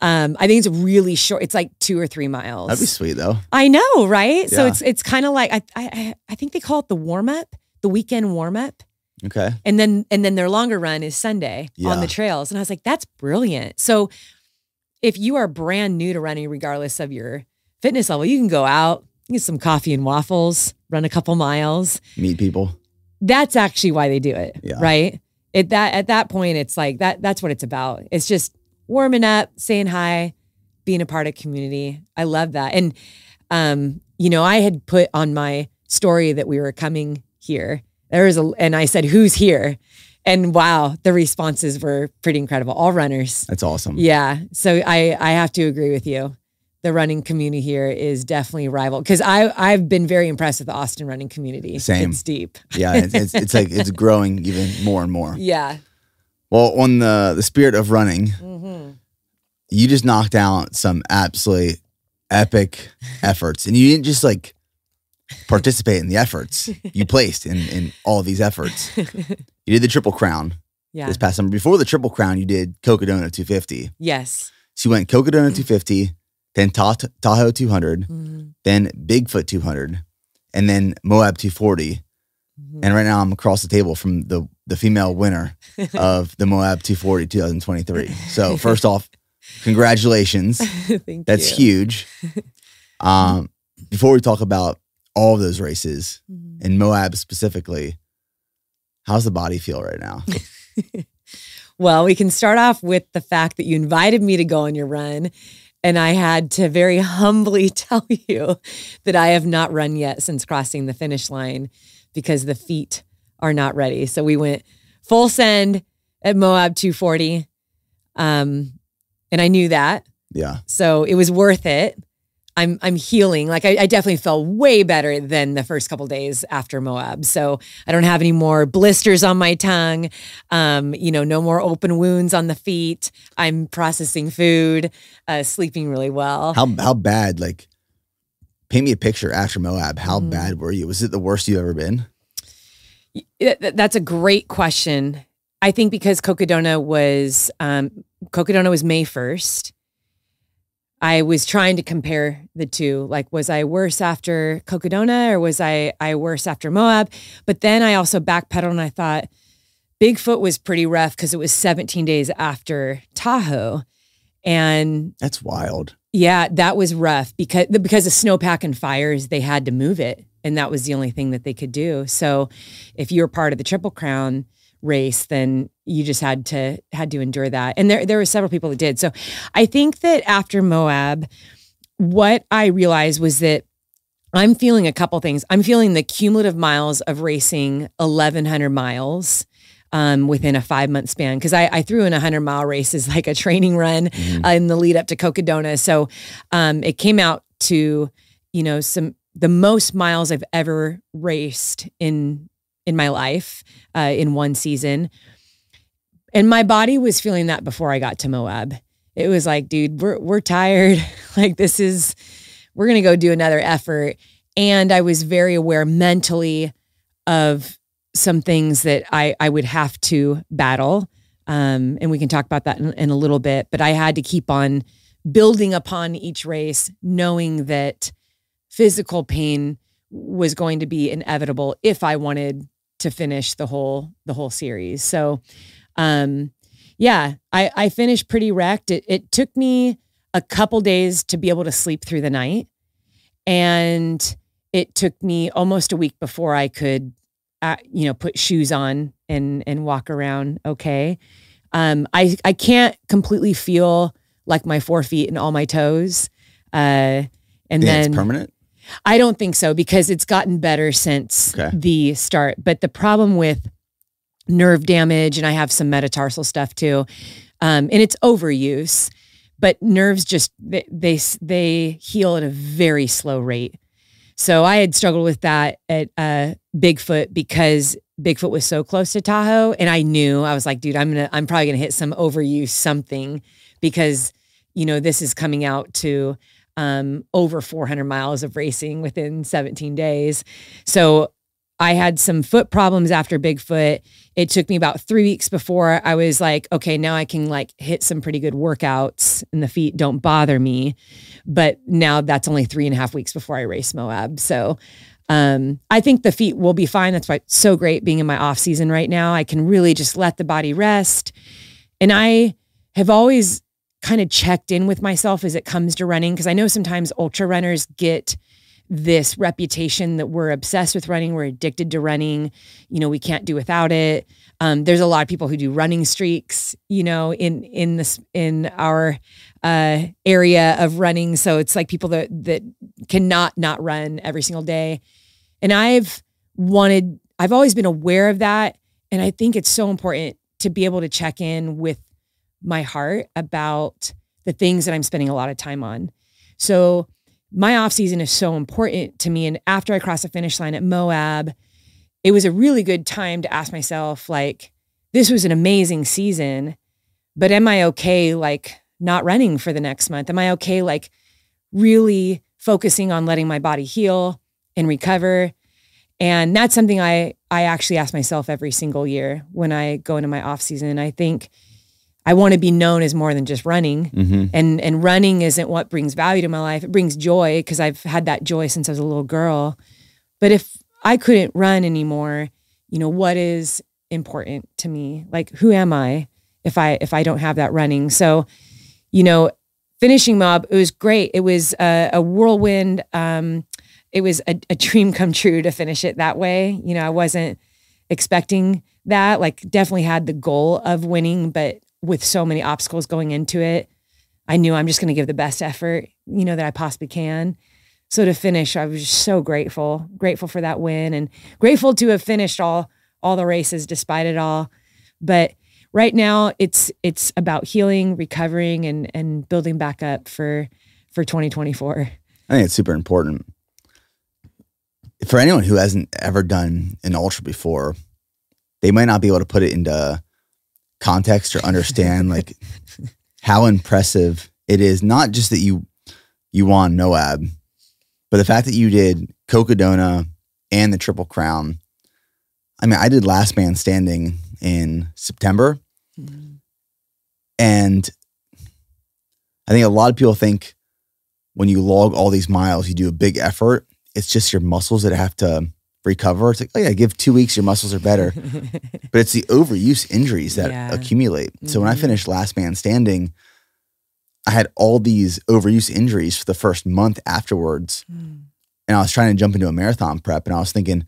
Um, I think it's really short. It's like two or three miles. That'd be sweet though. I know, right? Yeah. So it's it's kind of like I, I I think they call it the warm up, the weekend warm up. Okay. And then and then their longer run is Sunday yeah. on the trails. And I was like, that's brilliant. So if you are brand new to running, regardless of your fitness level, you can go out, get some coffee and waffles, run a couple miles, meet people. That's actually why they do it. Yeah. Right. At that at that point, it's like that that's what it's about. It's just warming up, saying hi, being a part of community. I love that. And um, you know, I had put on my story that we were coming here there was a, and I said, who's here? And wow, the responses were pretty incredible. All runners. That's awesome. Yeah. So I, I have to agree with you. The running community here is definitely rival because I I've been very impressed with the Austin running community. Same. It's deep. Yeah, it's, it's, it's like it's growing even more and more. Yeah. Well, on the the spirit of running, mm-hmm. you just knocked out some absolutely epic efforts, and you didn't just like participate in the efforts you placed in in all these efforts. You did the Triple Crown yeah. this past summer. Before the Triple Crown, you did Cocodona 250. Yes. So you went Cocodona 250, then Tahoe 200, mm-hmm. then Bigfoot 200, and then Moab 240. Mm-hmm. And right now I'm across the table from the the female winner of the Moab 240 2023. So first off, congratulations. That's you. huge. Um, before we talk about all of those races mm-hmm. and Moab specifically. How's the body feel right now? well, we can start off with the fact that you invited me to go on your run. And I had to very humbly tell you that I have not run yet since crossing the finish line because the feet are not ready. So we went full send at Moab 240. Um, and I knew that. Yeah. So it was worth it. I'm I'm healing. Like I, I definitely felt way better than the first couple days after Moab. So I don't have any more blisters on my tongue. Um, you know, no more open wounds on the feet. I'm processing food, uh, sleeping really well. How how bad? Like, paint me a picture after Moab. How Mm. bad were you? Was it the worst you've ever been? Th- th- That's a great question. I think because Cocodona was um, Cocodona was May first. I was trying to compare the two. Like, was I worse after Cocodona or was I I worse after Moab? But then I also backpedaled and I thought Bigfoot was pretty rough because it was 17 days after Tahoe, and That's wild. yeah, that was rough because because of snowpack and fires, they had to move it, and that was the only thing that they could do. So, if you were part of the Triple Crown race, then you just had to had to endure that. And there there were several people that did. So, I think that after Moab, what I realized was that I'm feeling a couple things. I'm feeling the cumulative miles of racing 1,100 miles um, within a five month span because I, I threw in a 100 mile race as like a training run uh, in the lead up to Cocodona. So um, it came out to, you know, some the most miles I've ever raced in in my life uh, in one season. And my body was feeling that before I got to Moab. It was like, dude, we're we're tired. like this is we're gonna go do another effort. And I was very aware mentally of some things that I I would have to battle. Um, and we can talk about that in, in a little bit. But I had to keep on building upon each race, knowing that physical pain was going to be inevitable if I wanted to finish the whole the whole series. So um yeah, I, I finished pretty wrecked. It, it took me a couple days to be able to sleep through the night. And it took me almost a week before I could, uh, you know, put shoes on and, and walk around okay. Um, I, I can't completely feel like my forefeet and all my toes. Uh, and Yeah, then it's permanent. I don't think so because it's gotten better since Okay. the start. But the problem with nerve damage, and I have some metatarsal stuff too, um, and it's overuse. But nerves just they, they they heal at a very slow rate. So I had struggled with that at uh, Bigfoot because Bigfoot was so close to Tahoe, and I knew I was like, dude, I'm gonna I'm probably gonna hit some overuse something because you know this is coming out to um, over 400 miles of racing within 17 days. So I had some foot problems after Bigfoot. It took me about three weeks before I was like, okay, now I can like hit some pretty good workouts and the feet don't bother me. But now that's only three and a half weeks before I race Moab. So um, I think the feet will be fine. That's why it's so great being in my off season right now. I can really just let the body rest. And I have always kind of checked in with myself as it comes to running because I know sometimes ultra runners get this reputation that we're obsessed with running, we're addicted to running, you know, we can't do without it. Um, there's a lot of people who do running streaks, you know, in in this in our uh, area of running. So it's like people that that cannot not run every single day. And I've wanted, I've always been aware of that, and I think it's so important to be able to check in with my heart about the things that I'm spending a lot of time on. So my off season is so important to me. And after I crossed the finish line at Moab, it was a really good time to ask myself, like, this was an amazing season, but am I okay, like, not running for the next month? Am I okay, like, really focusing on letting my body heal and recover? And that's something I I actually ask myself every single year when I go into my off season. I think I want to be known as more than just running. Mm-hmm. And and running isn't what brings value to my life. It brings joy because I've had that joy since I was a little girl. But if I couldn't run anymore, you know, what is important to me? Like who am I if I if I don't have that running? So, you know, finishing Moab, it was great. It was a, a whirlwind. Um, it was a, a dream come true to finish it that way. You know, I wasn't expecting that. Like definitely had the goal of winning, but with so many obstacles going into it, I knew I'm just going to give the best effort, you know, that I possibly can. So to finish, I was just so grateful, grateful for that win and grateful to have finished all all the races despite it all. But right now it's it's about healing, recovering and and building back up for for 2024. I think it's super important. For anyone who hasn't ever done an ultra before, they might not be able to put it into context or understand like how impressive it is. Not just that you you won Moab, but the fact that you did Cocodona and the Triple Crown. I mean, I did Last Man Standing in September, mm-hmm. and I think a lot of people think when you log all these miles, you do a big effort. It's just your muscles that have to recover. It's like, oh yeah, give two weeks, your muscles are better. but it's the overuse injuries that yeah. accumulate. Mm-hmm. So when I mm-hmm. finished Last Man Standing, I had all these overuse injuries for the first month afterwards. Mm. And I was trying to jump into a marathon prep and I was thinking,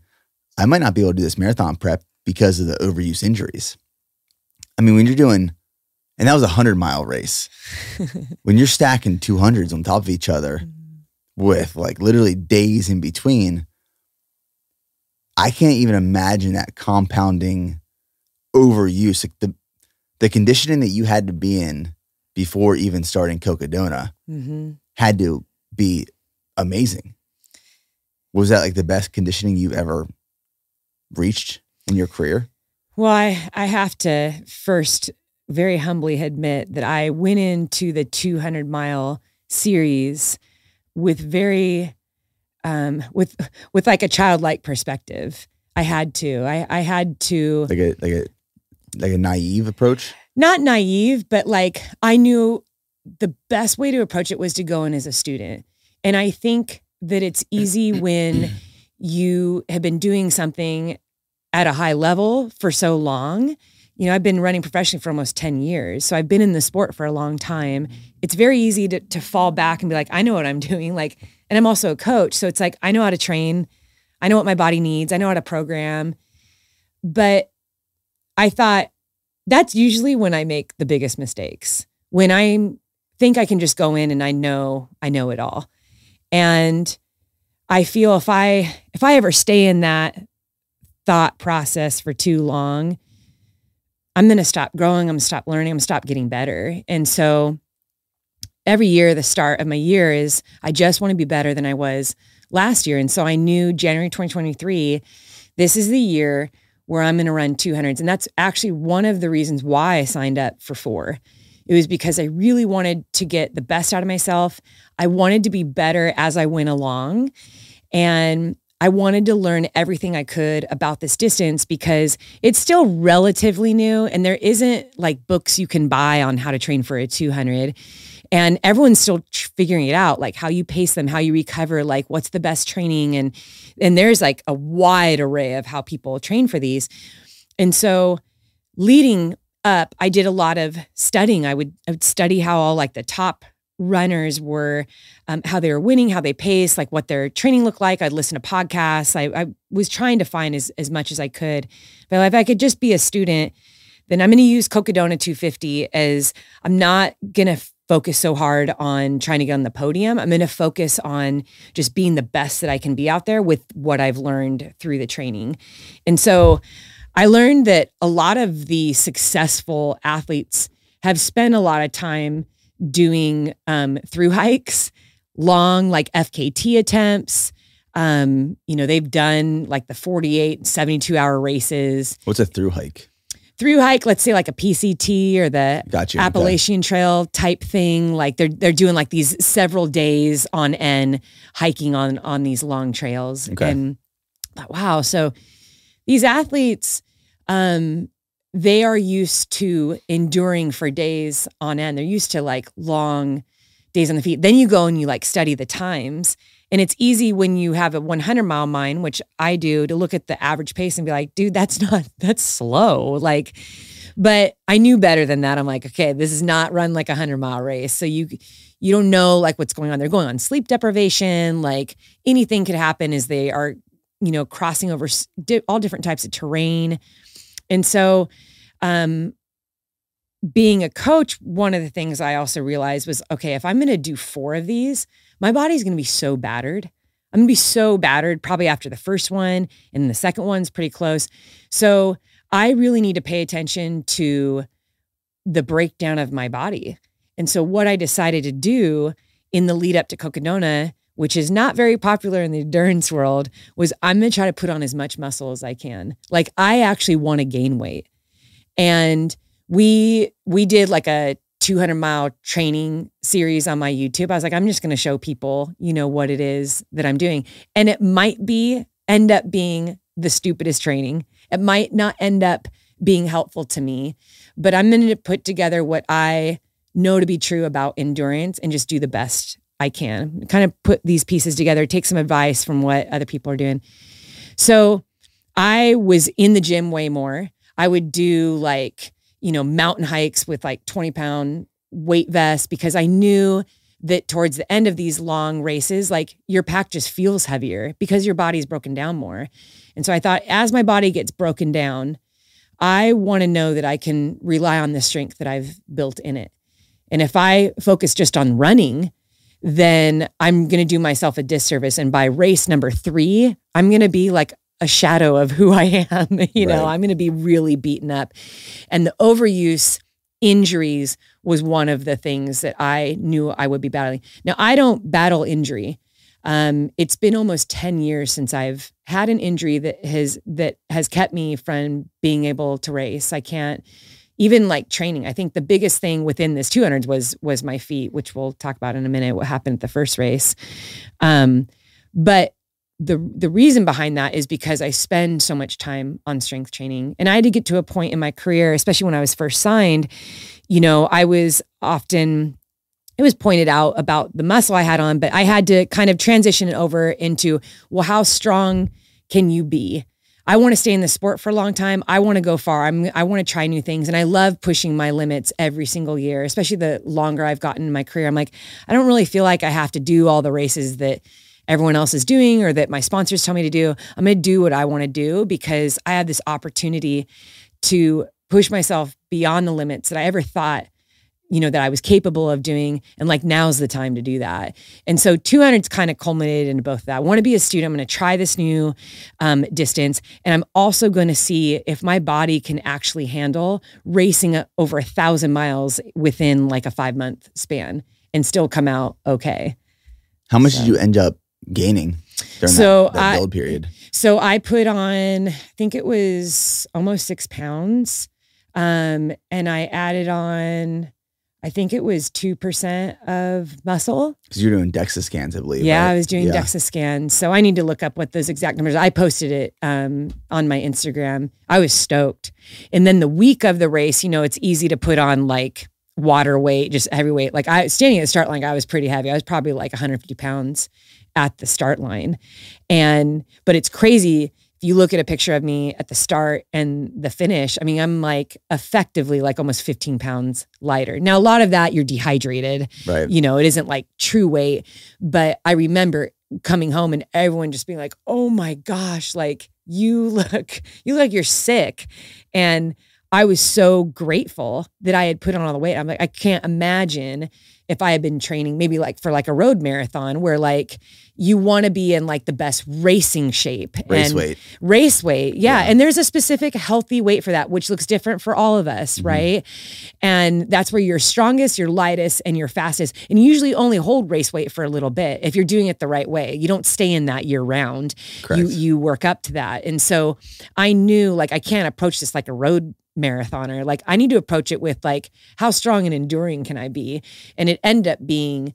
I might not be able to do this marathon prep because of the overuse injuries. I mean, when you're doing, and that was a 100 mile race, when you're stacking 200s on top of each other mm. with like literally days in between, I can't even imagine that compounding overuse. Like the, the conditioning that you had to be in before even starting Cocodona mm-hmm. had to be amazing. Was that like the best conditioning you've ever reached in your career? Well, I, I have to first very humbly admit that I went into the 200 mile series with very, um, with, with like a childlike perspective. I had to, I, I had to like a, like a, like a naive approach not naive, but like I knew the best way to approach it was to go in as a student. And I think that it's easy when you have been doing something at a high level for so long. You know, I've been running professionally for almost 10 years. So I've been in the sport for a long time. It's very easy to, to fall back and be like, I know what I'm doing. Like, and I'm also a coach. So it's like, I know how to train. I know what my body needs. I know how to program. But I thought, that's usually when I make the biggest mistakes. When I think I can just go in and I know I know it all. And I feel if I if I ever stay in that thought process for too long, I'm going to stop growing, I'm going to stop learning, I'm going to stop getting better. And so every year the start of my year is I just want to be better than I was last year. And so I knew January 2023 this is the year where I'm going to run 200s. And that's actually one of the reasons why I signed up for four. It was because I really wanted to get the best out of myself. I wanted to be better as I went along. And I wanted to learn everything I could about this distance because it's still relatively new and there isn't like books you can buy on how to train for a 200 and everyone's still figuring it out like how you pace them how you recover like what's the best training? And and there's like a wide array of how people train for these. And so leading up i did a lot of studying. I would i would study how all like the top runners were um, how they were winning how they pace like what their training looked like. I'd listen to podcasts. I, I was trying to find as, as much as i could. But if i could just be a student then i'm going to use cocodona 250 as i'm not going to focus so hard on trying to get on the podium. I'm going to focus on just being the best that I can be out there with what I've learned through the training. And so I learned that a lot of the successful athletes have spent a lot of time doing um, through hikes, long like FKT attempts. Um, you know, they've done like the 48, 72 hour races. What's a through hike? Through hike, let's say like a PCT or the gotcha, Appalachian okay. Trail type thing. Like they're they're doing like these several days on end hiking on on these long trails. Okay. And wow, so these athletes, um, they are used to enduring for days on end. They're used to like long days on the feet. Then you go and you like study the times and it's easy when you have a 100 mile mine, which I do, to look at the average pace and be like, dude, that's not, that's slow. Like, but I knew better than that. I'm like, okay, this is not run like a 100 mile race. So you, you don't know like what's going on. They're going on sleep deprivation. Like anything could happen as they are, you know, crossing over all different types of terrain. And so, um, being a coach, one of the things I also realized was okay, if I'm going to do four of these, my body's going to be so battered. I'm gonna be so battered probably after the first one, and the second one's pretty close. So I really need to pay attention to the breakdown of my body. And so what I decided to do in the lead up to Cocodona, which is not very popular in the endurance world, was I'm gonna try to put on as much muscle as I can. Like I actually want to gain weight. And we we did like a 200 mile training series on my YouTube. I was like, I'm just going to show people, you know, what it is that I'm doing. And it might be end up being the stupidest training. It might not end up being helpful to me, but I'm going to put together what I know to be true about endurance and just do the best I can. Kind of put these pieces together, take some advice from what other people are doing. So I was in the gym way more. I would do like, you know, mountain hikes with like 20 pound weight vests because I knew that towards the end of these long races, like your pack just feels heavier because your body's broken down more. And so I thought, as my body gets broken down, I want to know that I can rely on the strength that I've built in it. And if I focus just on running, then I'm going to do myself a disservice. And by race number three, I'm going to be like a shadow of who I am. you know, Right. I'm going to be really beaten up. And the overuse injuries was one of the things that I knew I would be battling. Now, I don't battle injury. Um, it's been almost 10 years since I've had an injury that has that has kept me from being able to race. I can't even like training. I think the biggest thing within this 200s was was my feet, which we'll talk about in a minute what happened at the first race. Um, but the the reason behind that is because I spend so much time on strength training. And I had to get to a point in my career, especially when I was first signed, you know, I was often it was pointed out about the muscle I had on, but I had to kind of transition it over into, well, how strong can you be? I want to stay in the sport for a long time. I want to go far. I'm I want to try new things and I love pushing my limits every single year, especially the longer I've gotten in my career. I'm like, I don't really feel like I have to do all the races that everyone else is doing or that my sponsors tell me to do. I'm going to do what I want to do because I have this opportunity to push myself beyond the limits that I ever thought you know that I was capable of doing and like now's the time to do that. And so 200's kind of culminated into both that. I want to be a student. I'm going to try this new um, distance and I'm also going to see if my body can actually handle racing a- over a thousand miles within like a five month span and still come out okay. How much So- did you end up gaining during So that, that I- build period? So I put on, I think it was almost six pounds. Um, and I added on, I think it was 2% of muscle. Because you're doing DEXA scans, I believe. Yeah, right? I was doing Yeah. DEXA scans. So I need to look up what those exact numbers. I posted it um, on my Instagram. I was stoked. And then the week of the race, you know, it's easy to put on like water weight, just heavy weight. Like I standing at the start line, I was pretty heavy. I was probably like 150 pounds at the start line. And but it's crazy if you look at a picture of me at the start and the finish, I mean, I'm like effectively like almost 15 pounds lighter. Now, a lot of that you're dehydrated Right. you know, it isn't like true weight. But I remember coming home and everyone just being like, oh my gosh, like you look, you look like you're sick. And I was so grateful that I had put on all the weight. I'm like, I can't imagine if I had been training maybe like for like a road marathon where like you want to be in like the best racing shape Race and weight. race weight yeah. Yeah. and there's a specific healthy weight for that which looks different for all of us Mhm. right and that's where you're strongest you're lightest and you're fastest and you usually only hold race weight for a little bit if you're doing it the right way you don't stay in that year round Correct. you you work up to that and so i knew like i can't approach this like a road marathoner like i need to approach it with like how strong and enduring can i be and it ended up being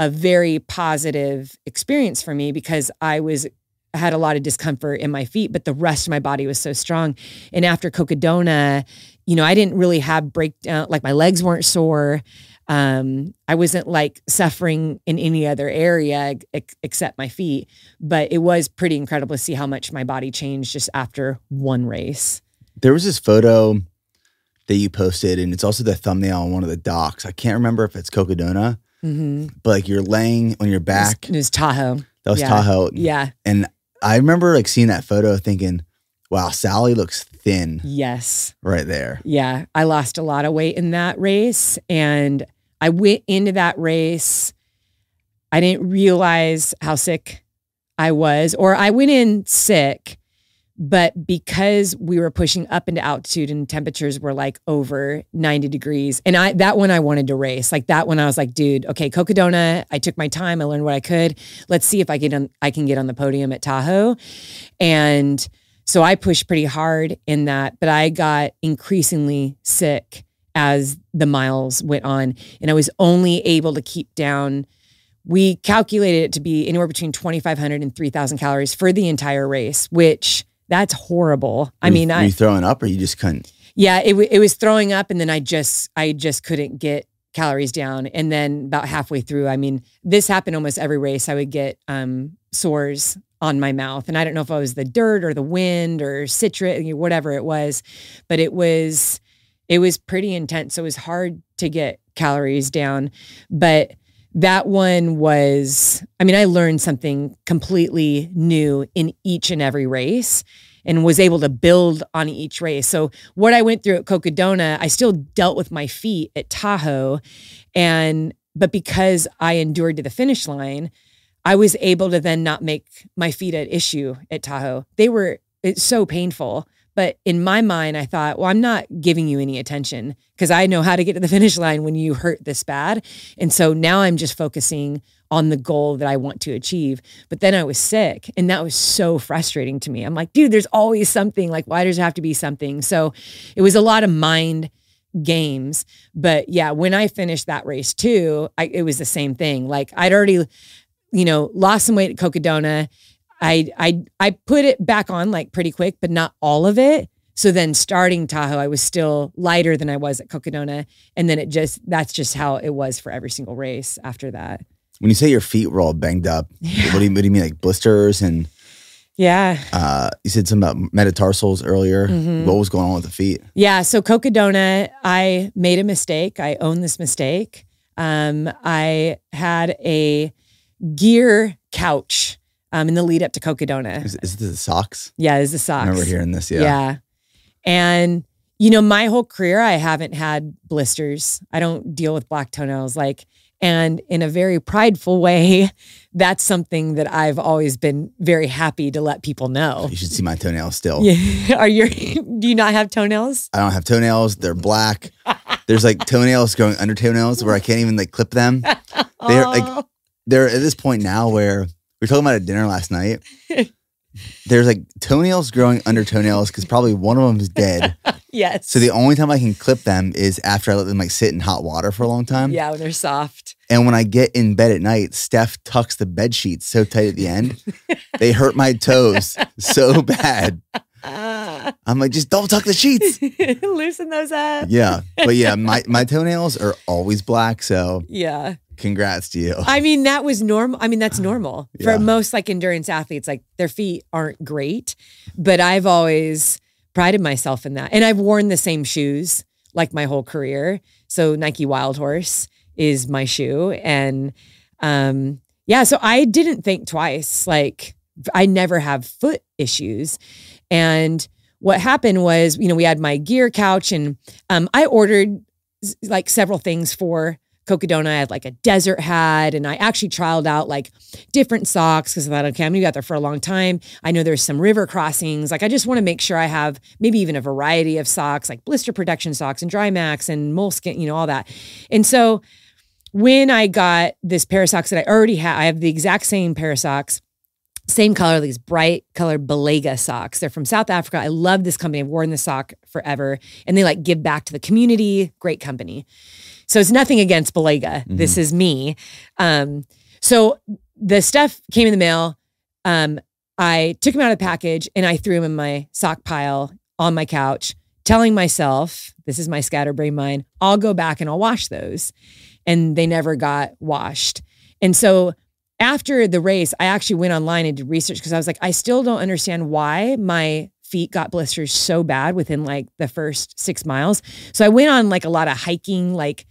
a very positive experience for me because I was I had a lot of discomfort in my feet, but the rest of my body was so strong. And after Cocodona, you know, I didn't really have breakdown, like my legs weren't sore. Um, I wasn't like suffering in any other area ex- except my feet, but it was pretty incredible to see how much my body changed just after one race. There was this photo that you posted, and it's also the thumbnail on one of the docs. I can't remember if it's Cocodona, Mm-hmm. but like you're laying on your back. It was Tahoe. That was yeah. Tahoe. Yeah. And I remember like seeing that photo thinking, wow, Sally looks thin Yes. right there. Yeah, I lost a lot of weight in that race. And I went into that race. I didn't realize how sick I was, or I went in sick, but because we were pushing up into altitude and temperatures were like over 90 degrees, and I that one I wanted to race. Like that one I was like, dude, okay, Cocodona, I took my time, I learned what I could. Let's see if I get on I can get on the podium at Tahoe. And so I pushed pretty hard in that, but I got increasingly sick as the miles went on. And I was only able to keep down, we calculated it to be anywhere between 2,500 and 3,000 calories for the entire race, which that's horrible. I Were you- mean, were I, you throwing up or you just couldn't? yeah, it, it was throwing up. And then I just, I just couldn't get calories down. And then about halfway through, I mean, this happened almost every race. I would get um, sores on my mouth. And I don't know if it was the dirt or the wind or citrus, whatever it was, but it was, it was pretty intense. So it was hard to get calories down. But that one was, I mean, I learned something completely new in each and every race and was able to build on each race. So what I went through at Cocodona, I still dealt with my feet at Tahoe. And but because I endured to the finish line, I was able to then not make my feet at issue at Tahoe. They were it's so painful. But in my mind, I thought, well, I'm not giving you any attention because I know how to get to the finish line when you hurt this bad. And so now I'm just focusing on the goal that I want to achieve. But then I was sick and that was so frustrating to me. I'm like, dude, there's always something. Like, why does it have to be something? So it was a lot of mind games. But yeah, when I finished that race too, I, it was the same thing. Like I'd already, you know, lost some weight at Cocodona. I I I put it back on like pretty quick, but not all of it. So then starting Tahoe, I was still lighter than I was at Cocodona. And then it just that's just how it was for every single race after that. When you say your feet were all banged up, what do you what do you mean like blisters and Yeah. uh you said something about metatarsals earlier. Mhm. What was going on with the feet? Yeah. So Cocodona, I made a mistake. I own this mistake. Um, I had a gear couch um, in the lead up to Cocodona. Is, is this the socks? Yeah, is the socks. I remember hearing this. Yeah. Yeah. And you know, my whole career I haven't had blisters. I don't deal with black toenails like and in a very prideful way, that's something that I've always been very happy to let people know. You should see my toenails still. Yeah. Are you do you not have toenails? I don't have toenails. They're black. There's like toenails growing under toenails where I can't even like clip them. They're like they're at this point now where we were talking about at dinner last night. There's like toenails growing under toenails because probably one of them is dead. yes. So the only time I can clip them is after I let them like sit in hot water for a long time. yeah, when they're soft. And when I get in bed at night, Steph tucks the bed sheets so tight at the end, they hurt my toes so bad. Ah. I'm like, just don't tuck the sheets. Loosen those up. Yeah, but yeah, my my toenails are always black. So Yeah. Congrats to you. I mean, that was normal. I mean, that's normal for most like endurance athletes. Like their feet aren't great, but I've always prided myself in that. And I've worn the same shoes like my whole career. So Nike Wildhorse is my shoe. And um, yeah, so I didn't think twice. Like I never have foot issues. And what happened was, you know, we had my gear couch and um, I ordered like several things for Cocodona. I had like a desert hat and I actually trialed out like different socks because I thought, okay, I'm gonna be out there for a long time. I know there's some river crossings. Like I just want to make sure I have maybe even a variety of socks, like blister protection socks and Drymax and moleskin, you know, all that. And so when I got this pair of socks that I already had, I have the exact same pair of socks same color, these bright colored Balega socks. They're from South Africa. I love this company. I've worn this sock forever. And they like give back to the community. Great company. So it's nothing against Balega. This is me. Um, so the stuff came in the mail. Um, I took him out of the package and I threw him in my sock pile on my couch, telling myself, this is my scatterbrain mind, I'll go back and I'll wash those. And they never got washed. And so after the race, I actually went online and did research because I was like, I still don't understand why my feet got blisters so bad within like the first six miles. So I went on like a lot of hiking, like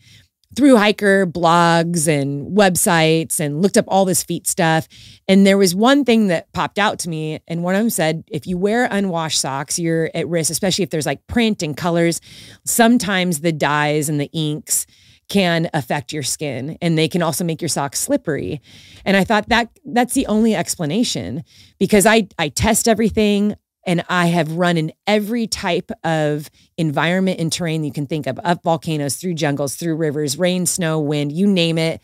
through hiker blogs and websites and looked up all this feet stuff. And there was one thing that popped out to me. And one of them said, if you wear unwashed socks, you're at risk, especially if there's like print and colors. Sometimes the dyes and the inks can affect your skin and they can also make your socks slippery. And I thought that that's the only explanation because I I test everything and I have run in every type of environment and terrain you can think of, up volcanoes, through jungles, through rivers, rain, snow, wind, you name it.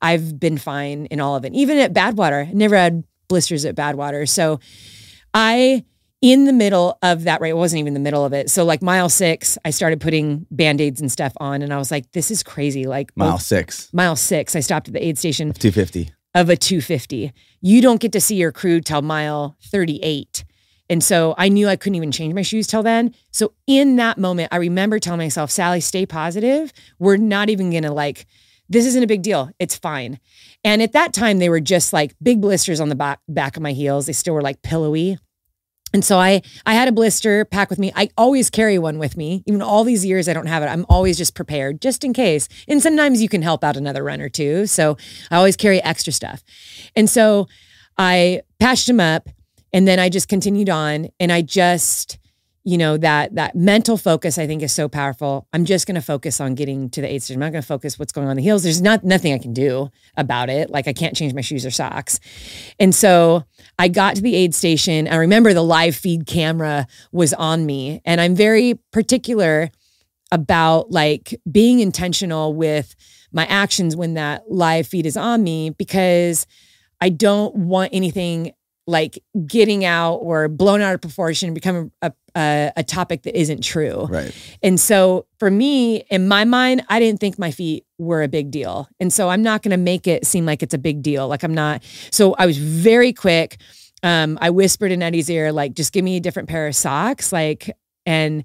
I've been fine in all of it. Even at Badwater, I never had blisters at Badwater. So I in the middle of that, right? It wasn't even the middle of it. So like mile six, I started putting band-aids and stuff on and I was like, this is crazy. Like oh, Mile six, mile six, I stopped at the aid station 250. of a 250. You don't get to see your crew till mile 38. And so I knew I couldn't even change my shoes till then. So in that moment, I remember telling myself, Sally, stay positive. We're not even gonna like, this isn't a big deal. It's fine. And at that time, they were just like big blisters on the back, back of my heels. They still were like pillowy. And so I I had a blister pack with me. I always carry one with me. Even all these years I don't have it. I'm always just prepared just in case. And sometimes you can help out another runner too. So I always carry extra stuff. And so I patched him up and then I just continued on and I just you know that that mental focus I think is so powerful. I'm just going to focus on getting to the aid station. I'm not going to focus what's going on the heels. There's not nothing I can do about it. Like I can't change my shoes or socks. And so I got to the aid station. I remember the live feed camera was on me, and I'm very particular about like being intentional with my actions when that live feed is on me because I don't want anything like getting out or blown out of proportion and become a, a, a topic that isn't true. Right. And so for me, in my mind, I didn't think my feet were a big deal. And so I'm not going to make it seem like it's a big deal. Like I'm not. So I was very quick. Um, I whispered in Eddie's ear, like, just give me a different pair of socks. Like, and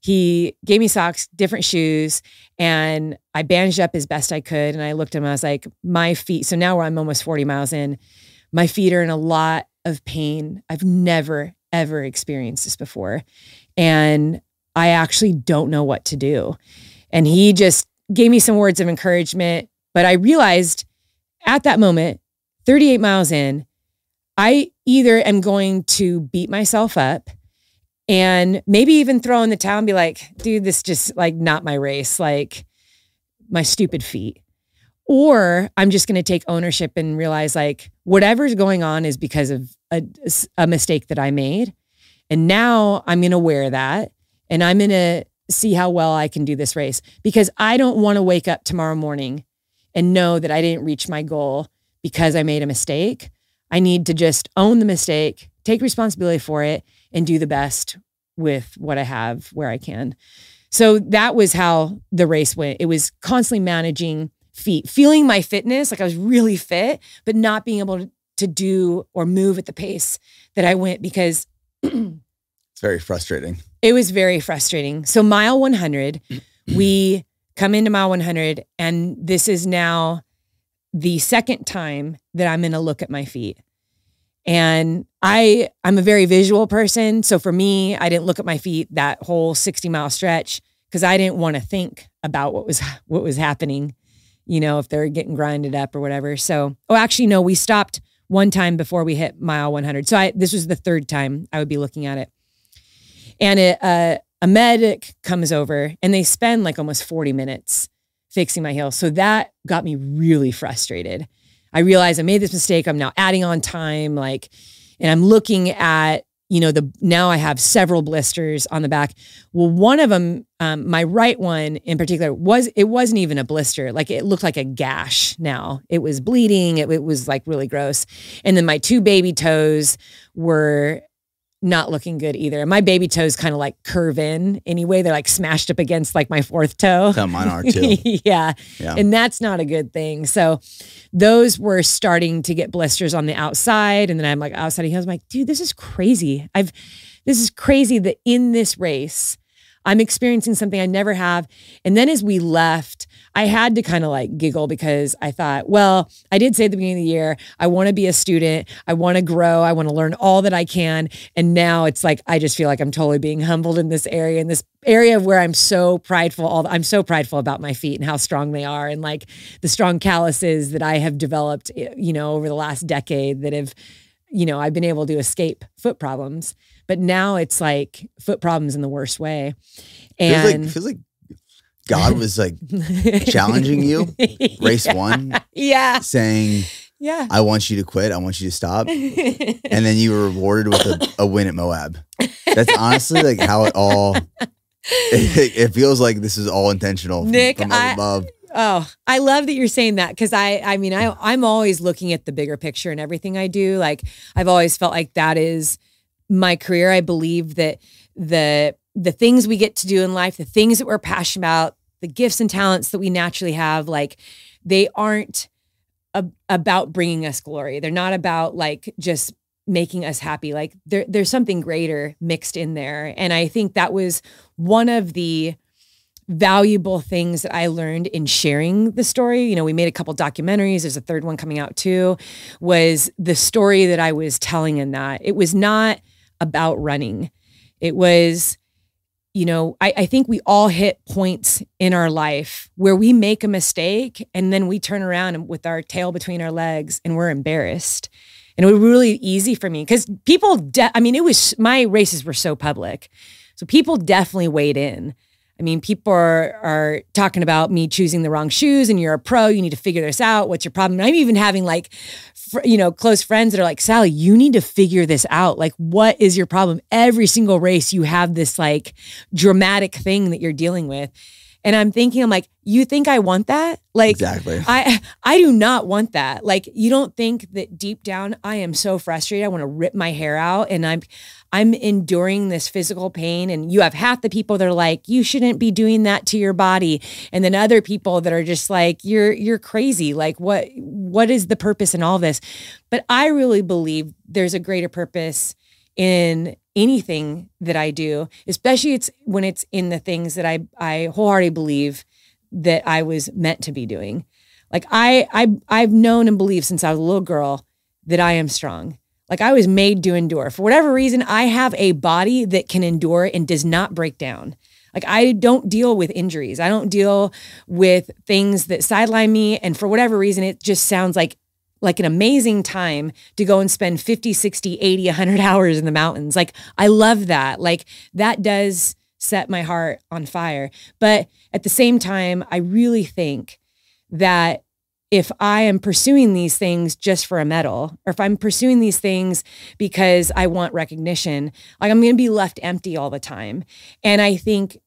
he gave me socks, different shoes, and I bandaged up as best I could. And I looked at him, I was like, my feet. So now where I'm almost 40 miles in. My feet are in a lot of pain. I've never, ever experienced this before. And I actually don't know what to do. And he just gave me some words of encouragement. But I realized at that moment, 38 miles in, I either am going to beat myself up and maybe even throw in the towel and be like, dude, this just like not my race, like my stupid feet. Or I'm just going to take ownership and realize like whatever's going on is because of a, a mistake that I made. And now I'm going to wear that and I'm going to see how well I can do this race because I don't want to wake up tomorrow morning and know that I didn't reach my goal because I made a mistake. I need to just own the mistake, take responsibility for it, and do the best with what I have where I can. So that was how the race went. It was constantly managing feet, feeling my fitness, like I was really fit, but not being able to, to do or move at the pace that I went because It's very frustrating. it was very frustrating. So mile 100, we come into mile 100 and this is now the second time that I'm going to look at my feet. And I I'm a very visual person, so for me, I didn't look at my feet that whole 60 mile stretch because I didn't want to think about what was what was happening, you know, if they're getting grinded up or whatever. So, oh, actually, no, we stopped one time before we hit mile 100. So I this was the third time I would be looking at it, and it, uh, a medic comes over and they spend like almost 40 minutes fixing my heel. So that got me really frustrated. I realized I made this mistake. I'm now adding on time, like, and I'm looking at, you know, the now I have several blisters on the back. Well, one of them, um, my right one in particular, was it wasn't even a blister. Like it looked like a gash. Now it was bleeding. It, it was like really gross. And then my two baby toes were not looking good either. And my baby toes kind of like curve in anyway. They're like smashed up against like my fourth toe. Some mine are too. yeah. Yeah. And that's not a good thing. So those were starting to get blisters on the outside. And then I'm like outside of heels. I'm like, dude, this is crazy. I've this is crazy that in this race, I'm experiencing something I never have. And then as we left, I had to kind of like giggle because I thought, well, I did say at the beginning of the year, I want to be a student. I want to grow. I want to learn all that I can. And now it's like, I just feel like I'm totally being humbled in this area, in this area of where I'm so prideful. All I'm so prideful about my feet and how strong they are and like the strong calluses that I have developed, eh, you know, over the last decade that have, you know, I've been able to escape foot problems. But now it's like foot problems in the worst way. Feels And like feels like God was like challenging you, race yeah. one, Yeah. saying, Yeah. I want you to quit. I want you to stop. And then you were rewarded with a, a win at Moab. That's honestly like how it all, it, it feels like this is all intentional Nick, from I- above. Oh, I love that you're saying that because I, I mean, I, I'm always looking at the bigger picture and everything I do. Like I've always felt like that is my career. I believe that the the things we get to do in life, the things that we're passionate about, the gifts and talents that we naturally have, like they aren't a, about bringing us glory. They're not about like just making us happy. Like there, there's something greater mixed in there, and I think that was one of the valuable things that I learned in sharing the story. You know, we made a couple documentaries. There's a third one coming out too. Was the story that I was telling in that. It was not about running. It was, you know, I, I think we all hit points in our life where we make a mistake and then we turn around with our tail between our legs and we're embarrassed. And it was really easy for me because people, de- I mean, it was, my races were so public. So people definitely weighed in. I mean, people are, are talking about me choosing the wrong shoes and you're a pro. You need to figure this out. What's your problem? And I'm even having like, you know, close friends that are like, Sally, you need to figure this out. Like, what is your problem? Every single race, you have this like dramatic thing that you're dealing with. And I'm thinking, I'm like, you think I want that? Like, Exactly. I I do not want that. Like you don't think that deep down I am so frustrated. I want to rip my hair out and I'm I'm enduring this physical pain and you have half the people that are like you shouldn't be doing that to your body and then other people that are just like you're you're crazy. Like what what is the purpose in all this? But I really believe there's a greater purpose in anything that I do, especially it's when it's in the things that I I wholeheartedly believe that I was meant to be doing. Like I I I've known and believed since I was a little girl that I am strong. Like I was made to endure. For whatever reason, I have a body that can endure and does not break down. Like I don't deal with injuries. I don't deal with things that sideline me and for whatever reason it just sounds like like an amazing time to go and spend 50, 60, 80, 100 hours in the mountains. Like I love that. Like that does set my heart on fire. But at the same time, I really think that if I am pursuing these things just for a medal, or if I'm pursuing these things because I want recognition, like I'm going to be left empty all the time. And I think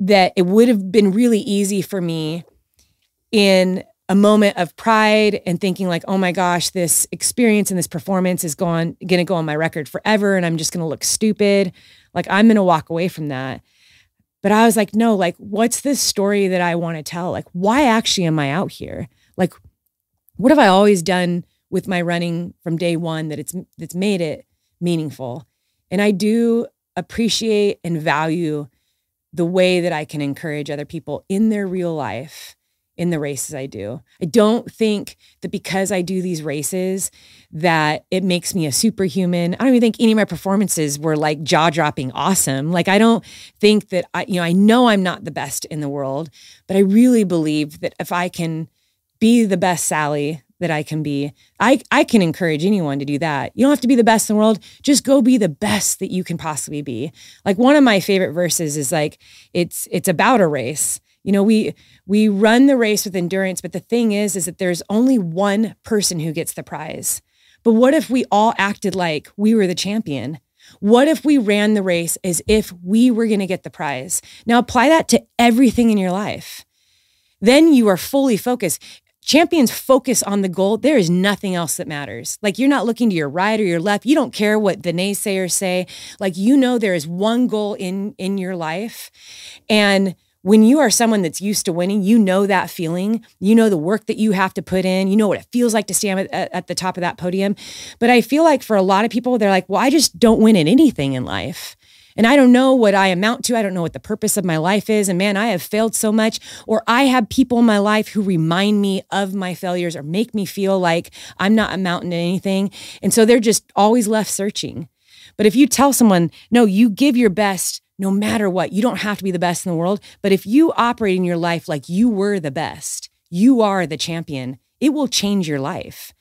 that it would have been really easy for me in a moment of pride and thinking like, oh my gosh, this experience and this performance is going going to go on my record forever, and I'm just going to look stupid. Like I'm going to walk away from that. But I was like, no, like, what's this story that I want to tell? Like, why actually am I out here? Like, what have I always done with my running from day one that it's that's made it meaningful? And I do appreciate and value the way that I can encourage other people in their real life in the races I do. I don't think that because I do these races that it makes me a superhuman. I don't even think any of my performances were like jaw-dropping awesome. Like I don't think that I you know I know I'm not the best in the world, but I really believe that if I can be the best Sally that I can be, I I can encourage anyone to do that. You don't have to be the best in the world, just go be the best that you can possibly be. Like one of my favorite verses is like it's it's about a race. You know we we run the race with endurance but the thing is is that there's only one person who gets the prize. But what if we all acted like we were the champion? What if we ran the race as if we were going to get the prize? Now apply that to everything in your life. Then you are fully focused champions focus on the goal there is nothing else that matters like you're not looking to your right or your left you don't care what the naysayers say like you know there is one goal in in your life and when you are someone that's used to winning, you know that feeling. You know the work that you have to put in. You know what it feels like to stand at, at, the top of that podium. But I feel like for a lot of people, they're like, well, I just don't win at anything in life. And I don't know what I amount to. I don't know what the purpose of my life is. And man, I have failed so much. Or I have people in my life who remind me of my failures or make me feel like I'm not amounting to anything. And so they're just always left searching. But if you tell someone, no, you give your best no matter what. You don't have to be the best in the world, but if you operate in your life like you were the best, you are the champion, it will change your life.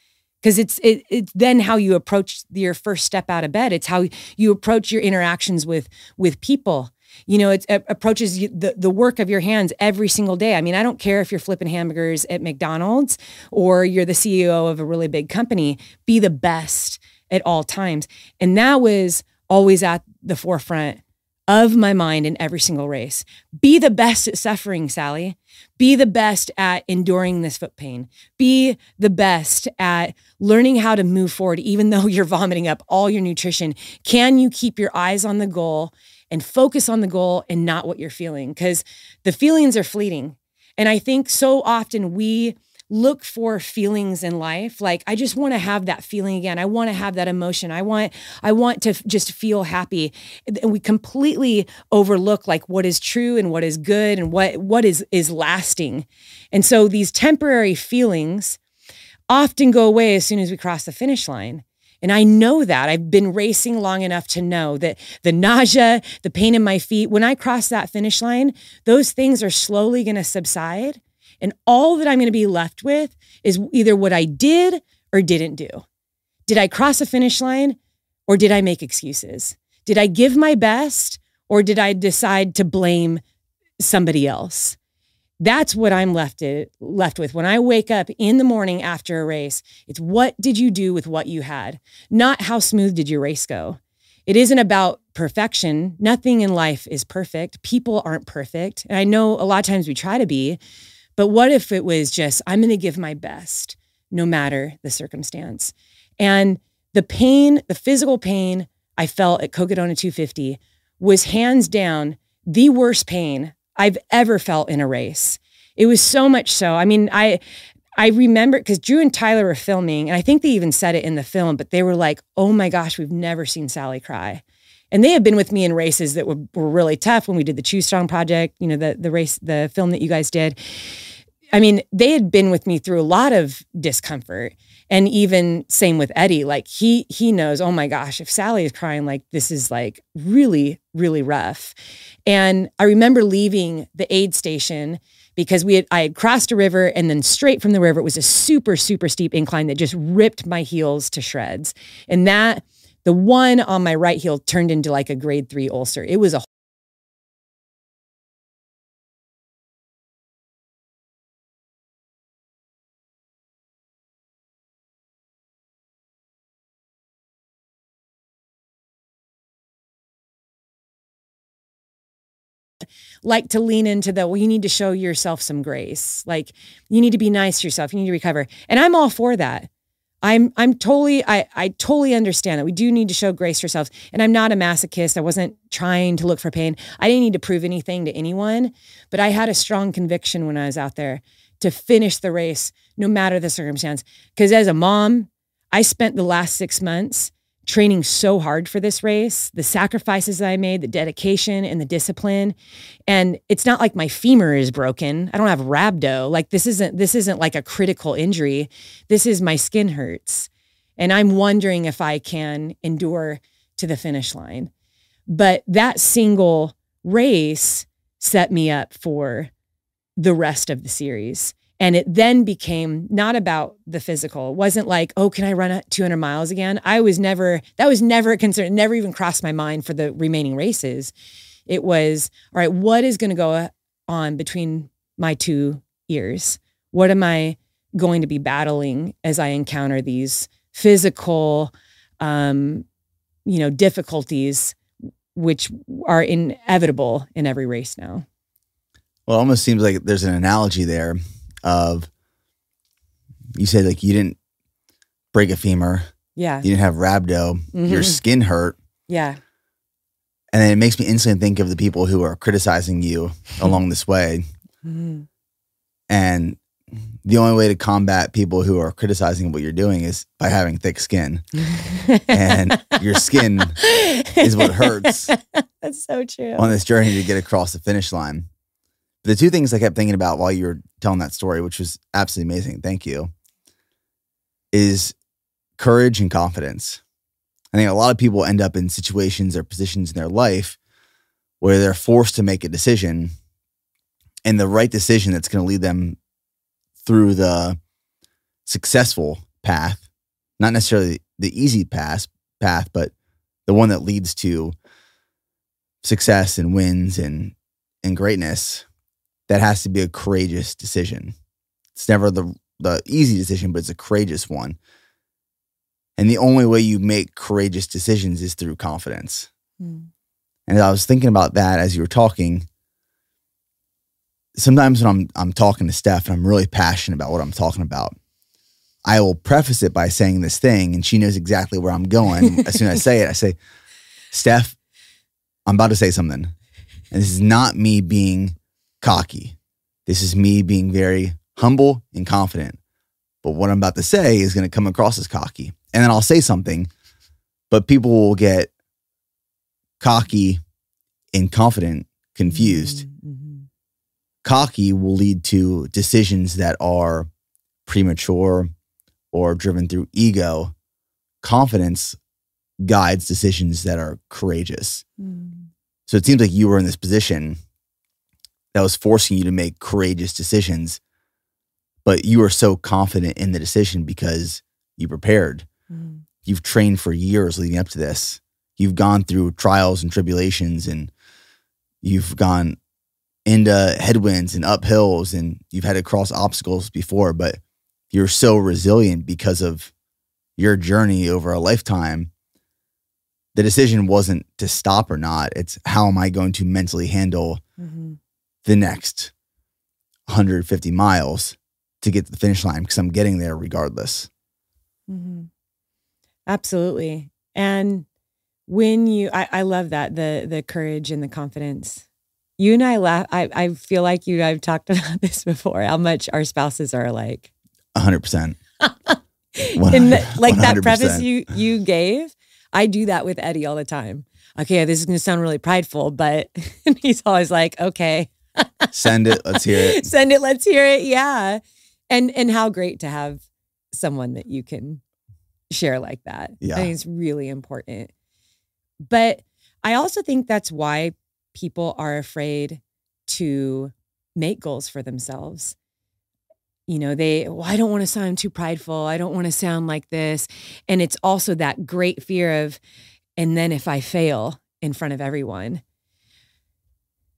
Because it's it, it's then how you approach your first step out of bed. It's how you approach your interactions with with people. You know, it, it approaches you, the, the work of your hands every single day. I mean, I don't care if you're flipping hamburgers at McDonald's or you're the CEO of a really big company, be the best at all times. And that was always at the forefront of my mind in every single race. Be the best at suffering, Sally. Be the best at enduring this foot pain. Be the best at learning how to move forward, even though you're vomiting up all your nutrition. Can you keep your eyes on the goal and focus on the goal and not what you're feeling? Because the feelings are fleeting. And I think so often we look for feelings in life. Like i just want to have that feeling again. I want to have that emotion. I want i want to just feel happy. And we completely overlook like what is true and what is good and what what is is lasting. And so these temporary feelings often go away as soon as we cross the finish line. And I know that. I've been racing long enough to know that the nausea, the pain in my feet, when I cross that finish line, those things are slowly going to subside. And all that I'm going to be left with is either what I did or didn't do. Did I cross a finish line or did I make excuses? Did I give my best or did I decide to blame somebody else? That's what I'm left it, left with when I wake up in the morning after a race. It's what did you do with what you had, not how smooth did your race go. It isn't about perfection. Nothing in life is perfect. People aren't perfect. And I know a lot of times we try to be, but what if it was just, I'm going to give my best no matter the circumstance? And the pain, the physical pain I felt at Cocodona 250 was hands down the worst pain I've ever felt in a race. It was so much so. I mean, I I remember because Drew and Tyler were filming, and I think they even said it in the film, but they were like, oh my gosh, we've never seen Sally cry. And they have been with me in races that were, were really tough when we did the Choose Strong project, you know, the the race, the film that you guys did. I mean, they had been with me through a lot of discomfort. And even same with Eddie, like he he knows, oh my gosh, if Sally is crying, like this is like really, really rough. And I remember leaving the aid station because we had I had crossed a river and then straight from the river it was a super, super steep incline that just ripped my heels to shreds. And that the one on my right heel turned into like a grade three ulcer. It was a like to lean into the well you need to show yourself some grace. Like you need to be nice to yourself. You need to recover. And i'm all for that i'm i'm totally i i totally understand that. We do need to show grace to ourselves. And i'm not a masochist. I wasn't trying to look for pain. I didn't need to prove anything to anyone but i had a strong conviction when i was out there to finish the race no matter the circumstance. Because as a mom i spent the last six months training so hard for this race, the sacrifices I made, the dedication and the discipline. And it's not like my femur is broken. I don't have rhabdo. Like this isn't this isn't like a critical injury. This is my skin hurts. And I'm wondering if I can endure to the finish line. But that single race set me up for the rest of the series. And it then became not about the physical. It wasn't like, oh, can I run 200 miles again? I was never, that was never a concern. It never even crossed my mind for the remaining races. It was, all right, what is going to go on between my two ears? What am I going to be battling as I encounter these physical, um, you know, difficulties, which are inevitable in every race now? Well, it almost seems like there's an analogy there of you said like you didn't break a femur. Yeah. You didn't have rhabdo. Mm-hmm. Your skin hurt. Yeah. And then it makes me instantly think of the people who are criticizing you along this way. Mm-hmm. And the only way to combat people who are criticizing what you're doing is by having thick skin. and your skin is what hurts. That's so true. On this journey to get across the finish line. The two things I kept thinking about while you were telling that story, which was absolutely amazing, thank you, is courage and confidence. I think a lot of people end up in situations or positions in their life where they're forced to make a decision and the right decision that's going to lead them through the successful path, not necessarily the easy path, path, but the one that leads to success and wins and and greatness, that has to be a courageous decision. It's never the the easy decision, but it's a courageous one. And the only way you make courageous decisions is through confidence. Mm. And I was thinking about that as you were talking. Sometimes when I'm I'm talking to Steph and I'm really passionate about what I'm talking about, I will preface it by saying this thing, and she knows exactly where I'm going. as soon as I say it, I say, Steph, I'm about to say something. And this is not me being cocky. This is me being very humble and confident. But what I'm about to say is going to come across as cocky. And then I'll say something, but people will get cocky and confident confused. Mm-hmm. Cocky will lead to decisions that are premature or driven through ego. Confidence guides decisions that are courageous. Mm. So it seems like you were in this position that was forcing you to make courageous decisions, but you are so confident in the decision because you prepared. Mm. You've trained for years leading up to this. You've gone through trials and tribulations and you've gone into headwinds and uphills and you've had to cross obstacles before, but you're so resilient because of your journey over a lifetime the decision wasn't to stop or not. It's how am I going to mentally handle mm-hmm. The next 150 miles to get to the finish line because I'm getting there regardless. Mm-hmm. Absolutely. And when you, I, I love that the the courage and the confidence. You and I laugh. I, I feel like you. I've talked about this before. How much our spouses are like. hundred percent. Like that preface you you gave I do that with Eddie all the time. Okay, this is going to sound really prideful, but he's always like, okay. Send it. Let's hear it. Send it. Let's hear it. Yeah. And and how great to have someone that you can share like that. Yeah. I think it's really important. But I also think that's why people are afraid to make goals for themselves you know they well i don't want to sound too prideful i don't want to sound like this and it's also that great fear of and then if i fail in front of everyone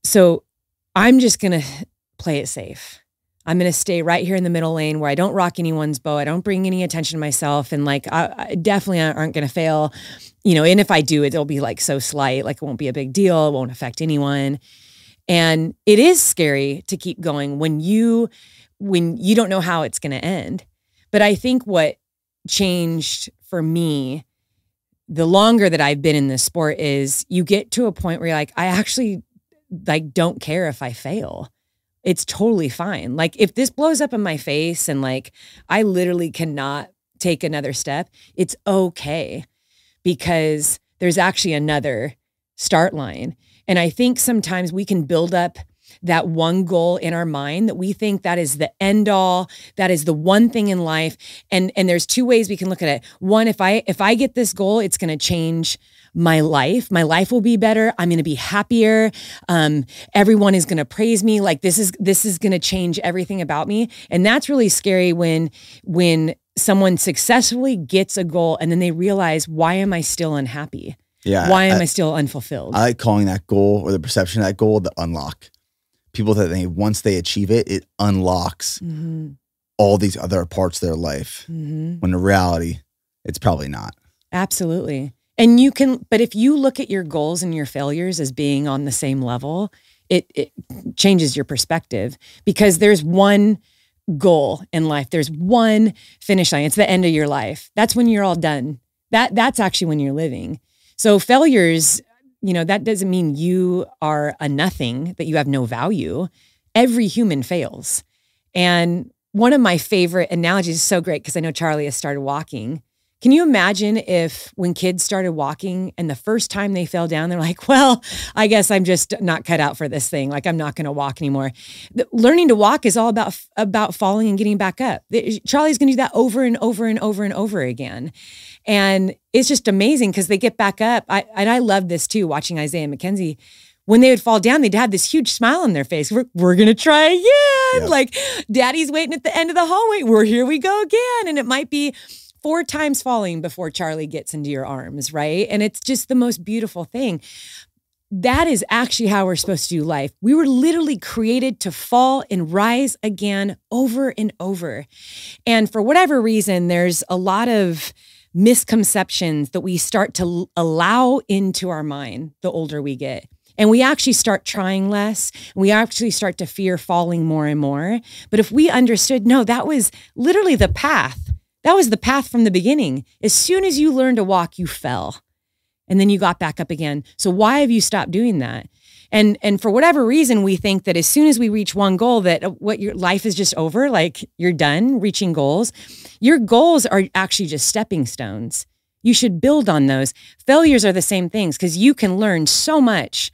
so i'm just going to play it safe. I'm going to stay right here in the middle lane where i don't rock anyone's boat. I don't bring any attention to myself. And like i, I definitely aren't going to fail. You know and if i do it'll be like so slight. Like it won't be a big deal. It won't affect anyone. And it is scary to keep going when you when you don't know how it's going to end. But I think what changed for me the longer that I've been in this sport is you get to a point where you're like, I actually like don't care if I fail. It's totally fine. Like if this blows up in my face and like I literally cannot take another step, it's okay because there's actually another start line. And I think sometimes we can build up that one goal in our mind that we think that is the end all that is the one thing in life and and there's two ways we can look at it one if i if i get this goal it's going to change my life my life will be better i'm going to be happier um, everyone is going to praise me like this is this is going to change everything about me and that's really scary when when someone successfully gets a goal and then they realize why am i still unhappy yeah why am I, I still unfulfilled i like calling that goal or the perception of that goal the unlock people that they once they achieve it, it unlocks mm-hmm. all these other parts of their life. Mm-hmm. When in reality, it's probably not. Absolutely. And you can, but if you look at your goals and your failures as being on the same level, it, it changes your perspective because there's one goal in life. There's one finish line. It's the end of your life. That's when you're all done. That that's actually when you're living. So failures you know, that doesn't mean you are a nothing, that you have no value. Every human fails. And one of my favorite analogies is so great because I know Charlie has started walking. Can you imagine if when kids started walking and the first time they fell down, they're like, well, I guess I'm just not cut out for this thing. Like I'm not going to walk anymore. The, learning to walk is all about, about falling and getting back up. Charlie's going to do that over and over and over and over again. And it's just amazing because they get back up. I, and I love this too, watching Isaiah Mackenzie. When they would fall down, they'd have this huge smile on their face. We're, we're going to try again. Yep. Like daddy's waiting at the end of the hallway. We're here we go again. And it might be four times falling before Charlie gets into your arms, right? And it's just the most beautiful thing. that is actually how we're supposed to do life. We were literally created to fall and rise again over and over. And for whatever reason, there's a lot of misconceptions that we start to allow into our mind the older we get. And we actually start trying less. We actually start to fear falling more and more. But if we understood, no, that was literally the path. That was the path from the beginning. As soon as you learned to walk, you fell. And then you got back up again. So why have you stopped doing that? And and for whatever reason, we think that as soon as we reach one goal, that what your life is just over, like you're done reaching goals. Your goals are actually just stepping stones. You should build on those. Failures are the same things because you can learn so much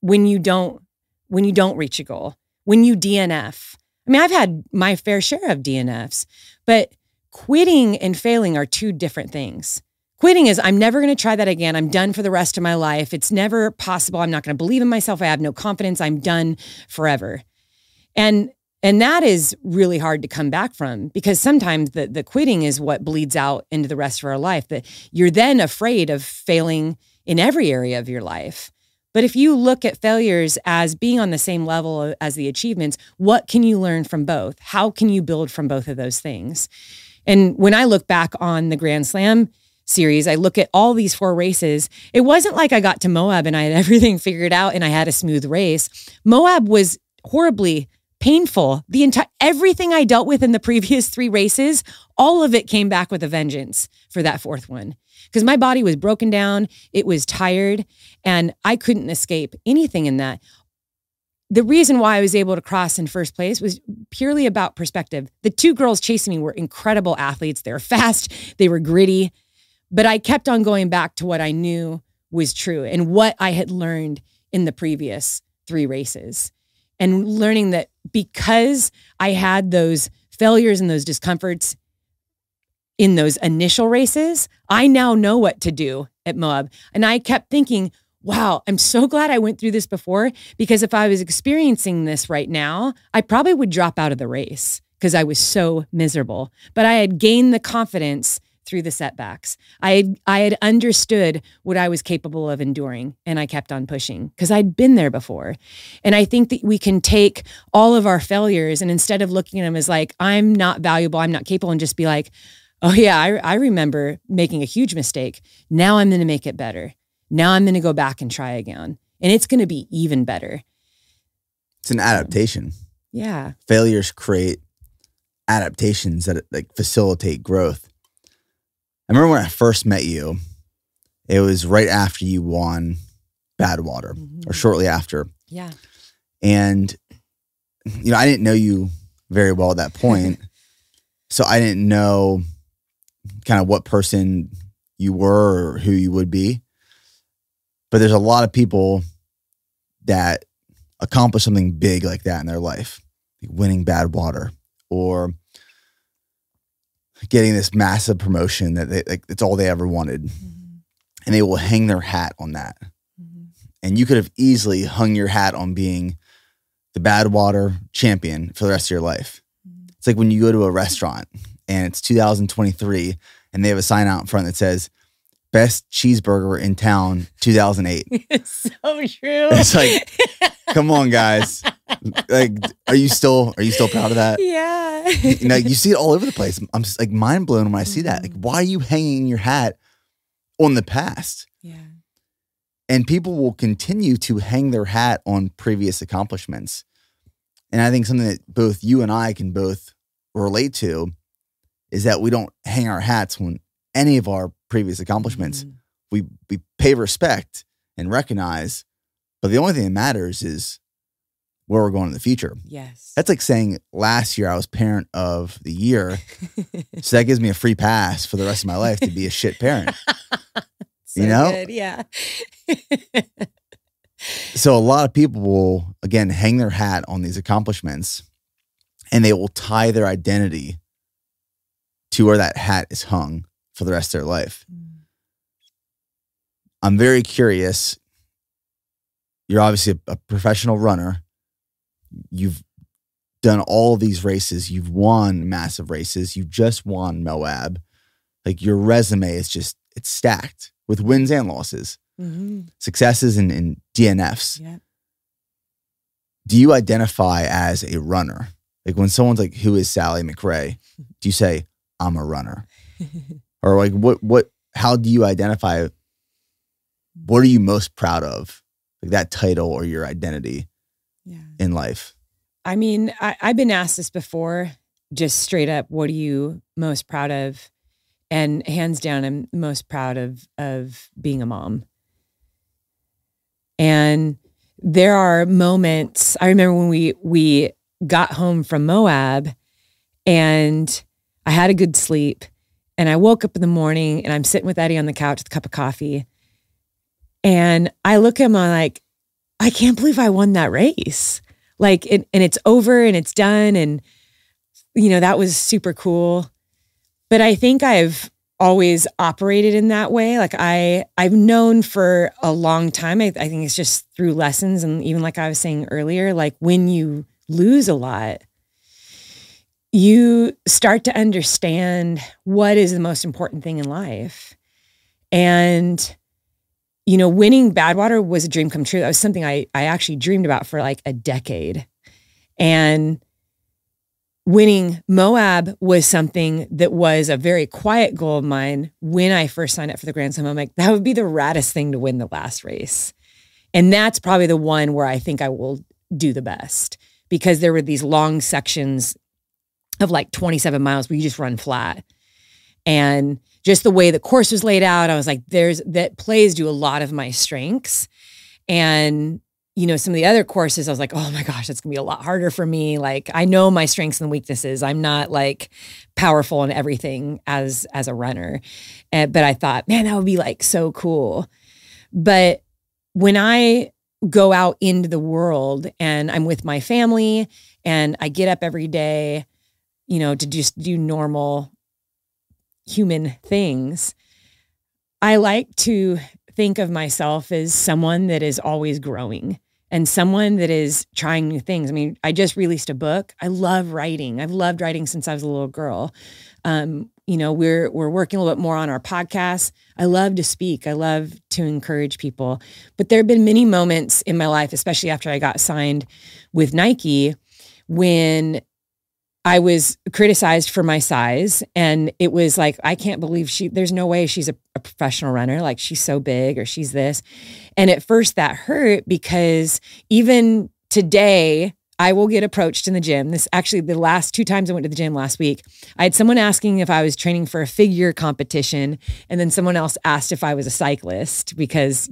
when you don't when you don't reach a goal, when you DNF. I mean, I've had my fair share of DNFs, but quitting and failing are two different things. Quitting is I'm never going to try that again. I'm done for the rest of my life. It's never possible. I'm not going to believe in myself. I have no confidence. I'm done forever. And and that is really hard to come back from because sometimes the the quitting is what bleeds out into the rest of our life. That you're then afraid of failing in every area of your life. But if you look at failures as being on the same level as the achievements, what can you learn from both? How can you build from both of those things? And when I look back on the Grand Slam series, I look at all these four races. It wasn't like I got to Moab and I had everything figured out and I had a smooth race. Moab was horribly painful. The entire everything I dealt with in the previous 3 races, all of it came back with a vengeance for that fourth one because my body was broken down, it was tired, and I couldn't escape anything in that. The reason why I was able to cross in first place was purely about perspective. The two girls chasing me were incredible athletes. They were fast, they were gritty, but I kept on going back to what I knew was true and what I had learned in the previous three races. And learning that because I had those failures and those discomforts in those initial races, I now know what to do at Moab. And I kept thinking, wow, I'm so glad I went through this before because if I was experiencing this right now, I probably would drop out of the race because I was so miserable. But I had gained the confidence through the setbacks. I had I had understood what I was capable of enduring and I kept on pushing because I'd been there before. And I think that we can take all of our failures and instead of looking at them as like I'm not valuable, I'm not capable and just be like, Oh, yeah. I, I remember making a huge mistake. Now I'm going to make it better. Now I'm going to go back and try again. And it's going to be even better. It's an adaptation. Yeah. Failures create adaptations that like facilitate growth. I remember when I first met you, it was right after you won Badwater mm-hmm. or shortly after. Yeah. And, you know, I didn't know you very well at that point. so I didn't know kind of what person you were or who you would be. But there's a lot of people that accomplish something big like that in their life, like winning Badwater or getting this massive promotion that they like it's all they ever wanted. Mm-hmm. And they will hang their hat on that. Mm-hmm. And you could have easily hung your hat on being the Badwater champion for the rest of your life. Mm-hmm. It's like when you go to a restaurant and it's 2023 and they have a sign out in front that says best cheeseburger in town 2008 it's so true. It's like come on guys. Like are you still are you still proud of that? Yeah. You know you see it all over the place. I'm just like mind blown when i see that. Like mm-hmm. why are you hanging your hat on the past? Yeah. And people will continue to hang their hat on previous accomplishments. And i think something that both you and i can both relate to is that we don't hang our hats on any of our previous accomplishments. Mm. We we pay respect and recognize, but the only thing that matters is where we're going in the future. Yes. That's like saying last year I was parent of the year. so that gives me a free pass for the rest of my life to be a shit parent. so you know? Good. Yeah. so a lot of people will again hang their hat on these accomplishments and they will tie their identity to where that hat is hung for the rest of their life. Mm. I'm very curious. You're obviously a, a professional runner. You've done all these races. You've won massive races. You just won Moab. Like your resume is just it's stacked with wins and losses. Mhm. successes and, and DNFs. Yeah. Do you identify as a runner? Like when someone's like, "Who is Sally McRae?" Do you say, "I'm a runner," or like what? What? How do you identify? What are you most proud of? Like that title or your identity yeah. in life? I mean, I, I've been asked this before, just straight up, what are you most proud of? And hands down, I'm most proud of of being a mom. And there are moments. I remember when we we got home from Moab, and I had a good sleep, and I woke up in the morning, and I'm sitting with Eddie on the couch with a cup of coffee, and I look at him, I'm like, I can't believe I won that race. Like and, and it's over and it's done and you know that was super cool. But i think i've always operated in that way. Like i i've known for a long time. I, I think it's just through lessons and even like i was saying earlier like when you lose a lot you start to understand what is the most important thing in life and you know, winning Badwater was a dream come true. That was something I I actually dreamed about for like a decade. And winning Moab was something that was a very quiet goal of mine when I first signed up for the Grand Slam. I'm like, that would be the raddest thing to win the last race. And that's probably the one where I think I will do the best because there were these long sections of like 27 miles where you just run flat. And just the way the course was laid out, I was like, there's that plays do a lot of my strengths. And, you know, some of the other courses, I was like, oh my gosh, that's gonna be a lot harder for me. Like I know my strengths and weaknesses. I'm not like powerful in everything as as a runner. And, but I thought, man, that would be like so cool. But when I go out into the world and I'm with my family and I get up every day, you know, to just do normal human things, I like to think of myself as someone that is always growing and someone that is trying new things. I mean, I just released a book. I love writing. I've loved writing since I was a little girl. Um, you know, we're we're working a little bit more on our podcast. I love to speak. I love to encourage people. But there have been many moments in my life, especially after I got signed with Nike, when I was criticized for my size. And it was like, I can't believe she, there's no way she's a, a, professional runner. Like she's so big or she's this. And at first that hurt because even today, I will get approached in the gym. This actually, the last two times I went to the gym last week, I had someone asking if I was training for a figure competition. And then someone else asked if I was a cyclist because,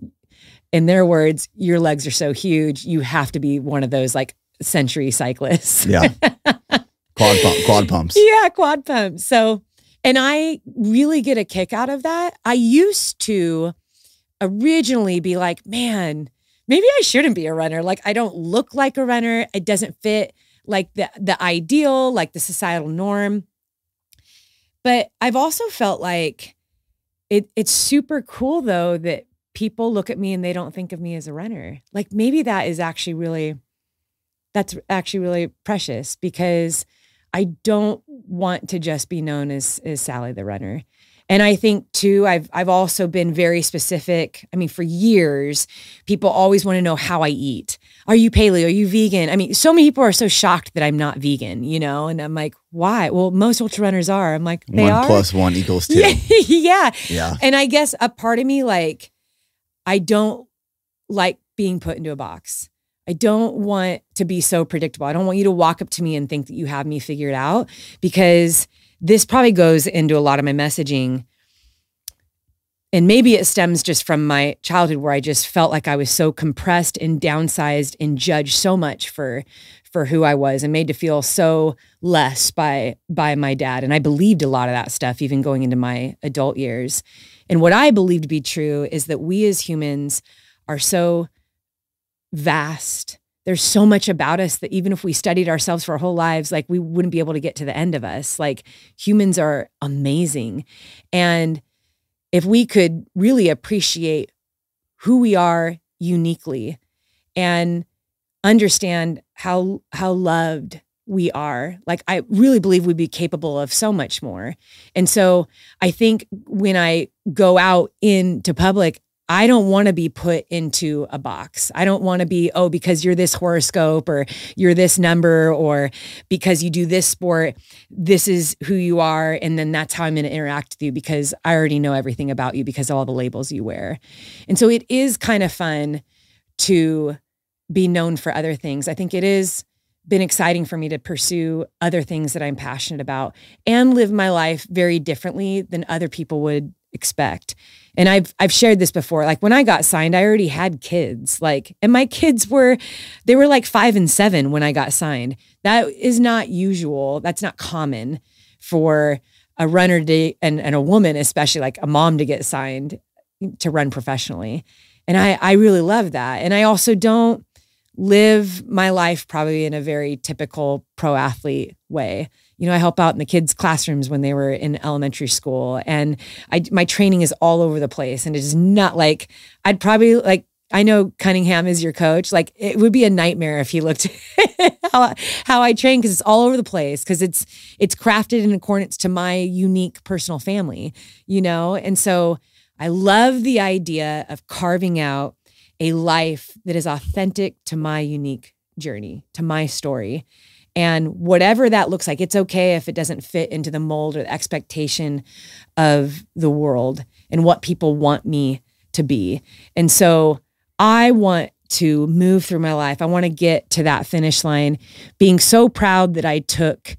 in their words, your legs are so huge, you have to be one of those like century cyclists. Yeah. quad pump, quad pumps. Yeah, quad pumps. So, and I really get a kick out of that. I used to originally be like, man, maybe I shouldn't be a runner. Like I don't look like a runner. It doesn't fit like the the ideal, like the societal norm. But I've also felt like it it's super cool though that people look at me and they don't think of me as a runner. Like maybe that is actually really that's actually really precious because I don't want to just be known as as Sally the runner. And I think too, I've I've also been very specific. I mean, for years, people always want to know how I eat. Are you paleo? Are you vegan? I mean, so many people are so shocked that I'm not vegan, you know? And I'm like, why? Well, most ultra runners are. I'm like, they one are. plus one equals two. Yeah, yeah. Yeah. And I guess a part of me, like, I don't like being put into a box. I don't want to be so predictable. I don't want you to walk up to me and think that you have me figured out because this probably goes into a lot of my messaging. And maybe it stems just from my childhood where I just felt like I was so compressed and downsized and judged so much for for who I was and made to feel so less by by my dad. And I believed a lot of that stuff even going into my adult years. And what I believe to be true is that we as humans are so vast. There's so much about us that even if we studied ourselves for our whole lives, like we wouldn't be able to get to the end of us. Like humans are amazing. And if we could really appreciate who we are uniquely and understand how how loved we are like i really believe we'd be capable of so much more and so i think when i go out into public I don't want to be put into a box. I don't want to be, oh, because you're this horoscope or you're this number or because you do this sport, this is who you are. And then that's how I'm going to interact with you because I already know everything about you because of all the labels you wear. And so it is kind of fun to be known for other things. I think it is been exciting for me to pursue other things that I'm passionate about and live my life very differently than other people would expect. And I've I've shared this before. Like when I got signed, I already had kids. Like and my kids were they were like 5 and 7 when I got signed. That is not usual. That's not common for a runner to and, and a woman, especially like a mom to get signed to run professionally. And I I really love that. And I also don't live my life probably in a very typical pro athlete way. You know, I help out in the kids' classrooms when they were in elementary school, and I my training is all over the place, and it is not like I'd probably like. I know Cunningham is your coach. Like it would be a nightmare if he looked how, how I train because it's all over the place because it's it's crafted in accordance to my unique personal family, you know. And so I love the idea of carving out a life that is authentic to my unique journey, to my story. And whatever that looks like, it's okay if it doesn't fit into the mold or the expectation of the world and what people want me to be. And so I want to move through my life. I want to get to that finish line being so proud that I took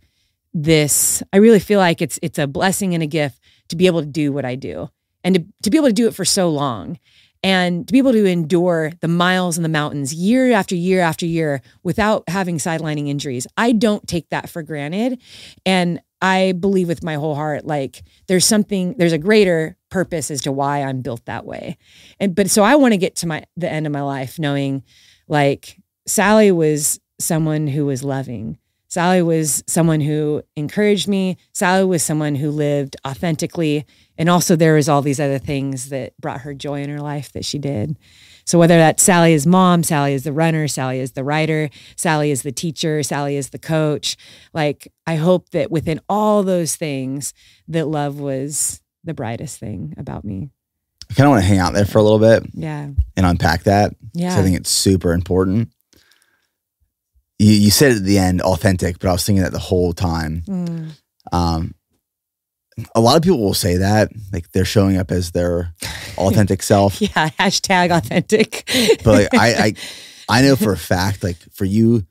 this. I really feel like it's it's a blessing and a gift to be able to do what I do and to, to be able to do it for so long and to be able to endure the miles in the mountains year after year after year without having sidelining injuries. I don't take that for granted. And I believe with my whole heart, like there's something, there's a greater purpose as to why I'm built that way. And but so I want to get to my the end of my life knowing like Sally was someone who was loving. Sally was someone who encouraged me. Sally was someone who lived authentically. And also, there was all these other things that brought her joy in her life that she did. So, whether that's Sally is mom, Sally is the runner, Sally is the writer, Sally is the teacher, Sally is the coach, like, I hope that within all those things, that love was the brightest thing about me. I kind of want to hang out there for a little bit. Yeah. And unpack that. Yeah. I think it's super important you, you said at the end authentic, but I was thinking that the whole time. Mm. Um, a lot of people will say that, like they're showing up as their authentic self. Yeah, hashtag authentic. but like, I, I, I know for a fact, like for you,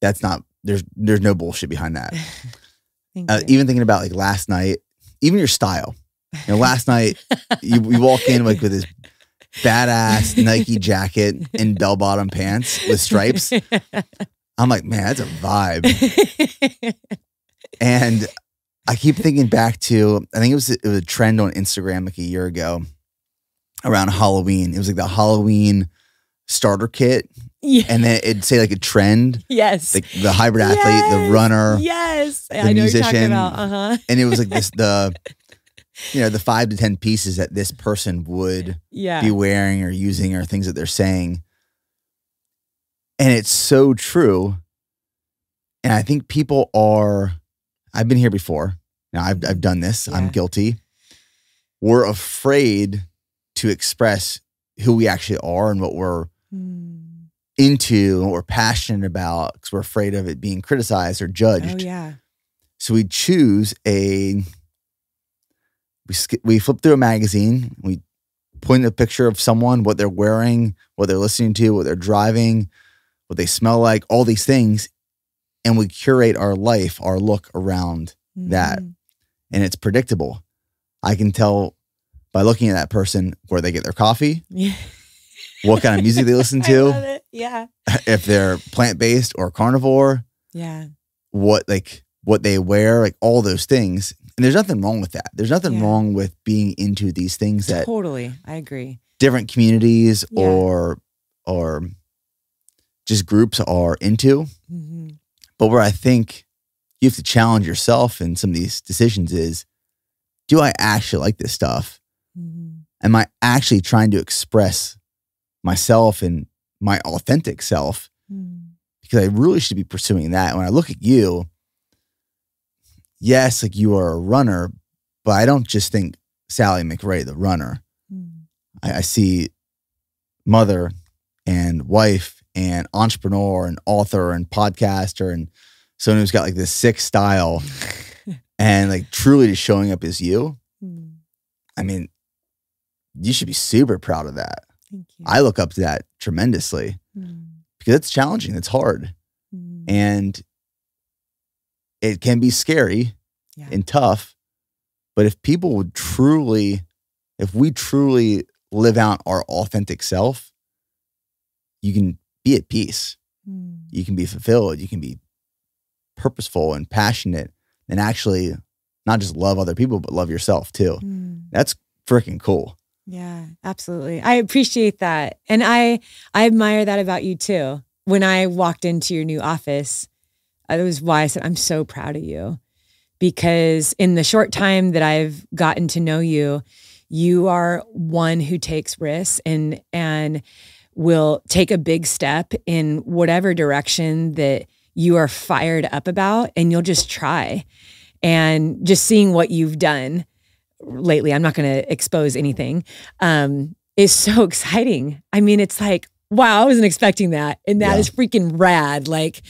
that's not there's there's no bullshit behind that. Uh, even thinking about like last night, even your style. You know, last night you, you walk in like with this badass Nike jacket and bell bottom pants with stripes. I'm like, man, that's a vibe. and I keep thinking back to, I think it was, it was a trend on Instagram like a year ago around Halloween. It was like the Halloween starter kit. Yeah. And then it'd say like a trend. Yes. Like the hybrid athlete, yes. the runner. Yes. The I know musician. Uh-huh. And it was like this, the, you know, the five to 10 pieces that this person would yeah. be wearing or using or things that they're saying. And it's so true. And I think people are, I've been here before. Now I've, I've done this, yeah. I'm guilty. We're afraid to express who we actually are and what we're mm. into and what we're passionate about because we're afraid of it being criticized or judged. Oh, yeah. So we choose a, we, we flip through a magazine, we point a picture of someone, what they're wearing, what they're listening to, what they're driving, what they smell like, all these things. And we curate our life, our look around mm-hmm. that. And it's predictable. I can tell by looking at that person where they get their coffee, yeah. what kind of music they listen to. Yeah. If they're plant based or carnivore. Yeah. What like what they wear, like all those things. And there's nothing wrong with that. There's nothing yeah. wrong with being into these things that totally. I agree. Different communities yeah. or or just groups are into. Mm-hmm. But where I think you have to challenge yourself in some of these decisions is do I actually like this stuff? Mm-hmm. Am I actually trying to express myself and my authentic self? Mm-hmm. Because I really should be pursuing that. When I look at you, yes, like you are a runner, but I don't just think Sally McRae, the runner. Mm. I, I see mother and wife and entrepreneur and author and podcaster and someone who's got like this sick style and like truly just showing up as you. Mm, I mean, you should be super proud of that. Thank you. I look up to that tremendously Mm, because it's challenging, it's hard, mm, and it can be scary Yeah. and tough. But if people would truly, if we truly live out our authentic self, you can be at peace. mm. You can be fulfilled. You can be purposeful and passionate and actually not just love other people, but love yourself too. Mm. That's freaking cool. Yeah, absolutely. I appreciate that. And I I admire that about you too. When I walked into your new office, that was why I said I'm so proud of you. Because in the short time that I've gotten to know you, you are one who takes risks and and will take a big step in whatever direction that you are fired up about and you'll just try. And just seeing what you've done lately, I'm not going to expose anything, um, is so exciting. I mean, it's like, wow, I wasn't expecting that. And that Yeah. is freaking rad. Like,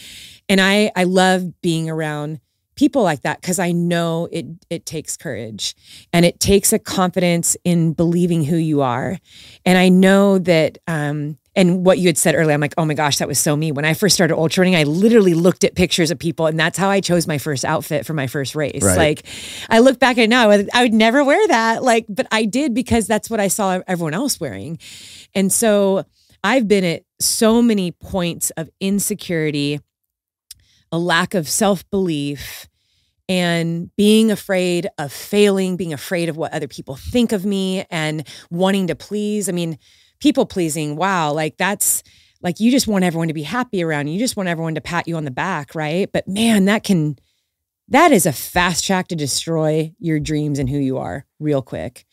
and I, I love being around people like that because I know it, it takes courage and it takes a confidence in believing who you are. And I know that, um, and what you had said earlier, I'm like, oh my gosh, that was so me. When I first started ultra running, I literally looked at pictures of people, and that's how I chose my first outfit for my first race. Right. Like, I look back at it now, I would- I would never wear that. Like, but I did because that's what I saw everyone else wearing. And so I've been at so many points of insecurity, a lack of self belief, and being afraid of failing, being afraid of what other people think of me, and wanting to please. I mean, people pleasing, wow, like that's like you just want everyone to be happy around you. You just want everyone to pat you on the back, right? But man, that can that is a fast track to destroy your dreams and who you are real quick.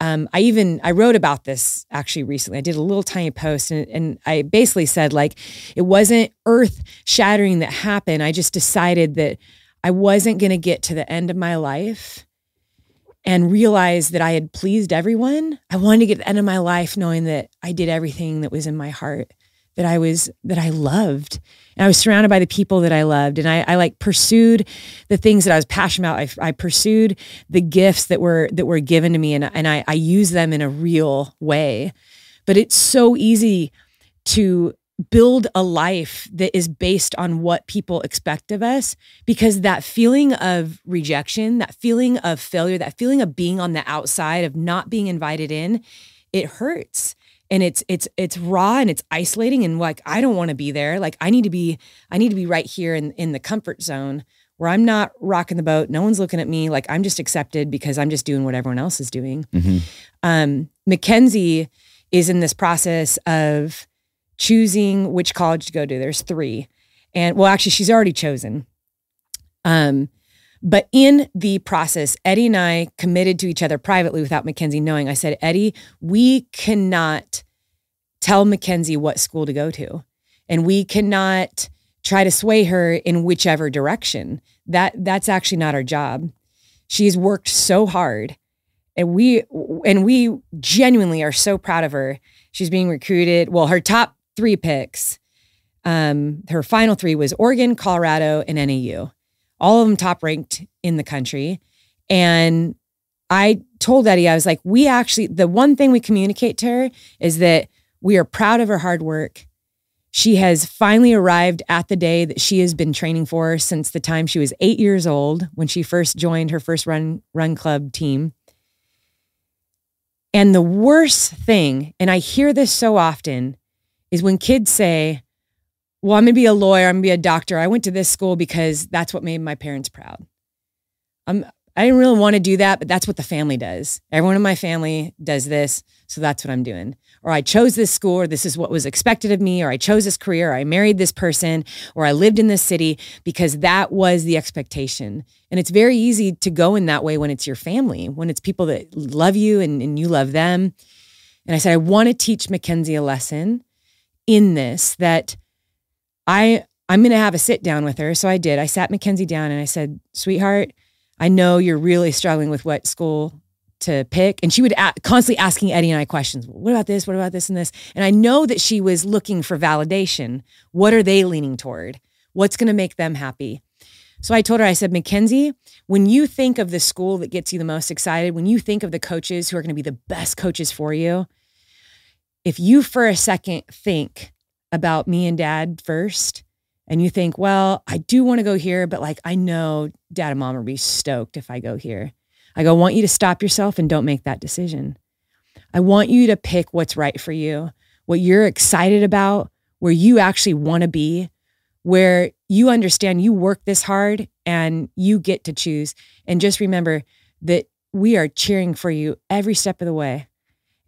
Um, I even I wrote about this actually recently. I did a little tiny post and, and I basically said like it wasn't earth shattering that happened. I just decided that I wasn't going to get to the end of my life and realize that I had pleased everyone. I wanted to get to the end of my life knowing that I did everything that was in my heart, that I was that I loved. And I was surrounded by the people that I loved. And I, I like pursued the things that I was passionate about. I, I pursued the gifts that were that were given to me and, and I, I use them in a real way. But it's so easy to build a life that is based on what people expect of us because that feeling of rejection, that feeling of failure, that feeling of being on the outside, of not being invited in, it hurts. And it's it's it's raw and it's isolating and like I don't want to be there. Like I need to be I need to be right here in in the comfort zone where I'm not rocking the boat. No one's looking at me. Like I'm just accepted because I'm just doing what everyone else is doing Mhm. um, Mackenzie is in this process of choosing which college to go to. There's three. And well, actually, she's already chosen. Um, but in the process, Eddie and I committed to each other privately without Mackenzie knowing. I said, Eddie, we cannot tell Mackenzie what school to go to. And we cannot try to sway her in whichever direction. That that's actually not our job. She's worked so hard and we and we genuinely are so proud of her. She's being recruited. Well, her top three picks, um, her final three was Oregon, Colorado, and NAU. All of them top ranked in the country. And I told Eddie, I was like, we actually the one thing we communicate to her is that we are proud of her hard work. She has finally arrived at the day that she has been training for since the time she was eight years old when she first joined her first run run club team. And the worst thing, and I hear this so often, is when kids say, Well, I'm gonna be a lawyer, I'm gonna be a doctor. I went to this school because that's what made my parents proud. I'm I didn't really want to do that, but that's what the family does. Everyone in my family does this, so that's what I'm doing. Or I chose this school, or this is what was expected of me, or I chose this career, or I married this person, or I lived in this city because that was the expectation. And it's very easy to go in that way when it's your family, when it's people that love you and, and you love them. And I said, I want to teach Mackenzie a lesson in this that I I'm gonna have a sit down with her. So I did. I sat Mackenzie down and I said, sweetheart, I know you're really struggling with what school to pick and she would a- constantly asking Eddie and I questions. What about this? What about this and this? And I know that she was looking for validation. What are they leaning toward? What's going to make them happy? So I told her, I said, Mackenzie, when you think of the school that gets you the most excited, when you think of the coaches who are going to be the best coaches for you, if you for a second think about me and dad first, and you think, well, I do want to go here, but like I know dad and mom will be stoked if I go here. I go, want you to stop yourself and don't make that decision. I want you to pick what's right for you, what you're excited about, where you actually want to be, where you understand you work this hard and you get to choose. And just remember that we are cheering for you every step of the way.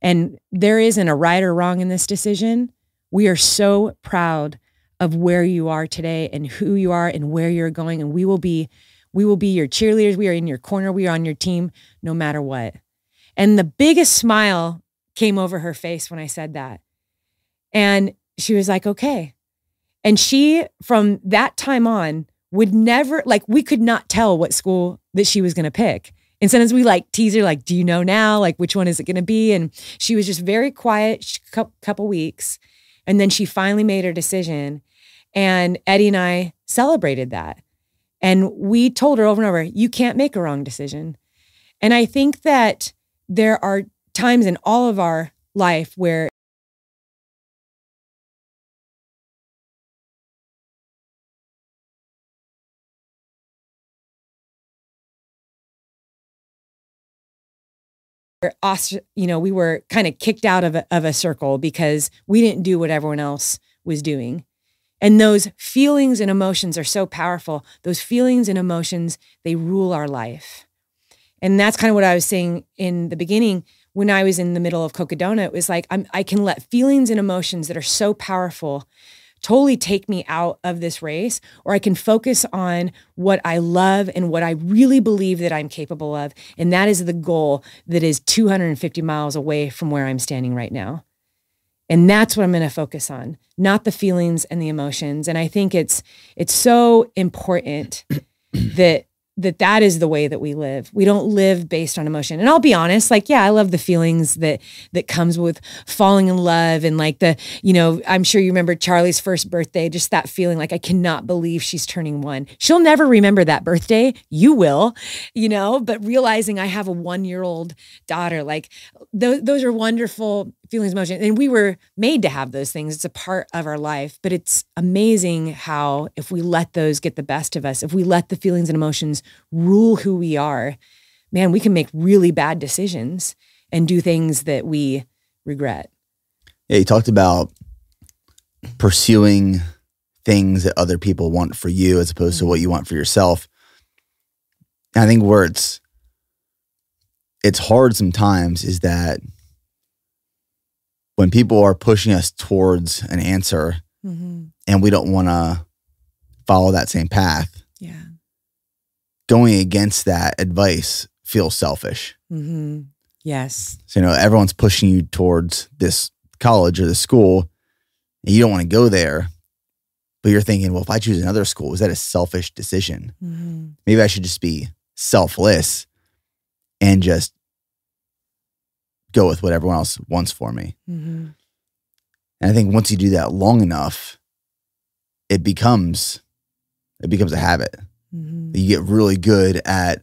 And there isn't a right or wrong in this decision. We are so proud of where you are today and who you are and where you're going. And we will be we will be your cheerleaders. We are in your corner. We are on your team no matter what. And the biggest smile came over her face when i said that. And she was like okay. And she from that time on would never like we could not tell what school that she was going to pick. And sometimes we like tease her like do you know now? Like which one is it going to be? And she was just very quiet. Couple weeks and then she finally made her decision and Eddie and I celebrated that. And we told her over and over, you can't make a wrong decision. And I think that there are times in all of our life where you know, we were kind of kicked out of a, of a circle because we didn't do what everyone else was doing. And those feelings and emotions are so powerful. Those feelings and emotions, they rule our life. And that's kind of what I was saying in the beginning when I was in the middle of Cocodona. It was like I'm, I can let feelings and emotions that are so powerful totally take me out of this race, or I can focus on what I love and what I really believe that I'm capable of. And that is the goal that is 250 miles away from where I'm standing right now. And that's what I'm going to focus on, not the feelings and the emotions. And I think it's it's so important that that that is the way that we live. We don't live based on emotion. And I'll be honest, like yeah, I love the feelings that that comes with falling in love and like the, you know, I'm sure you remember Charlie's first birthday, just that feeling like I cannot believe she's turning 1. She'll never remember that birthday. You will, you know, but realizing I have a 1-year-old daughter, like those those are wonderful feelings, emotions. And we were made to have those things. It's a part of our life. But it's amazing how, if we let those get the best of us, if we let the feelings and emotions rule who we are, man, we can make really bad decisions and do things that we regret. Yeah, you talked about pursuing things that other people want for you as opposed mm-hmm. to what you want for yourself. I think where it's it's hard sometimes is that when people are pushing us towards an answer mm-hmm. and we don't want to follow that same path, yeah, going against that advice feels selfish. Mm-hmm. Yes. So, you know, everyone's pushing you towards this college or this school, and you don't want to go there. But you're thinking, well, if I choose another school, is that a selfish decision? Mm-hmm. Maybe I should just be selfless and just go with what everyone else wants for me. Mm-hmm. And I think once you do that long enough, it becomes it becomes a habit. Mm-hmm. You get really good at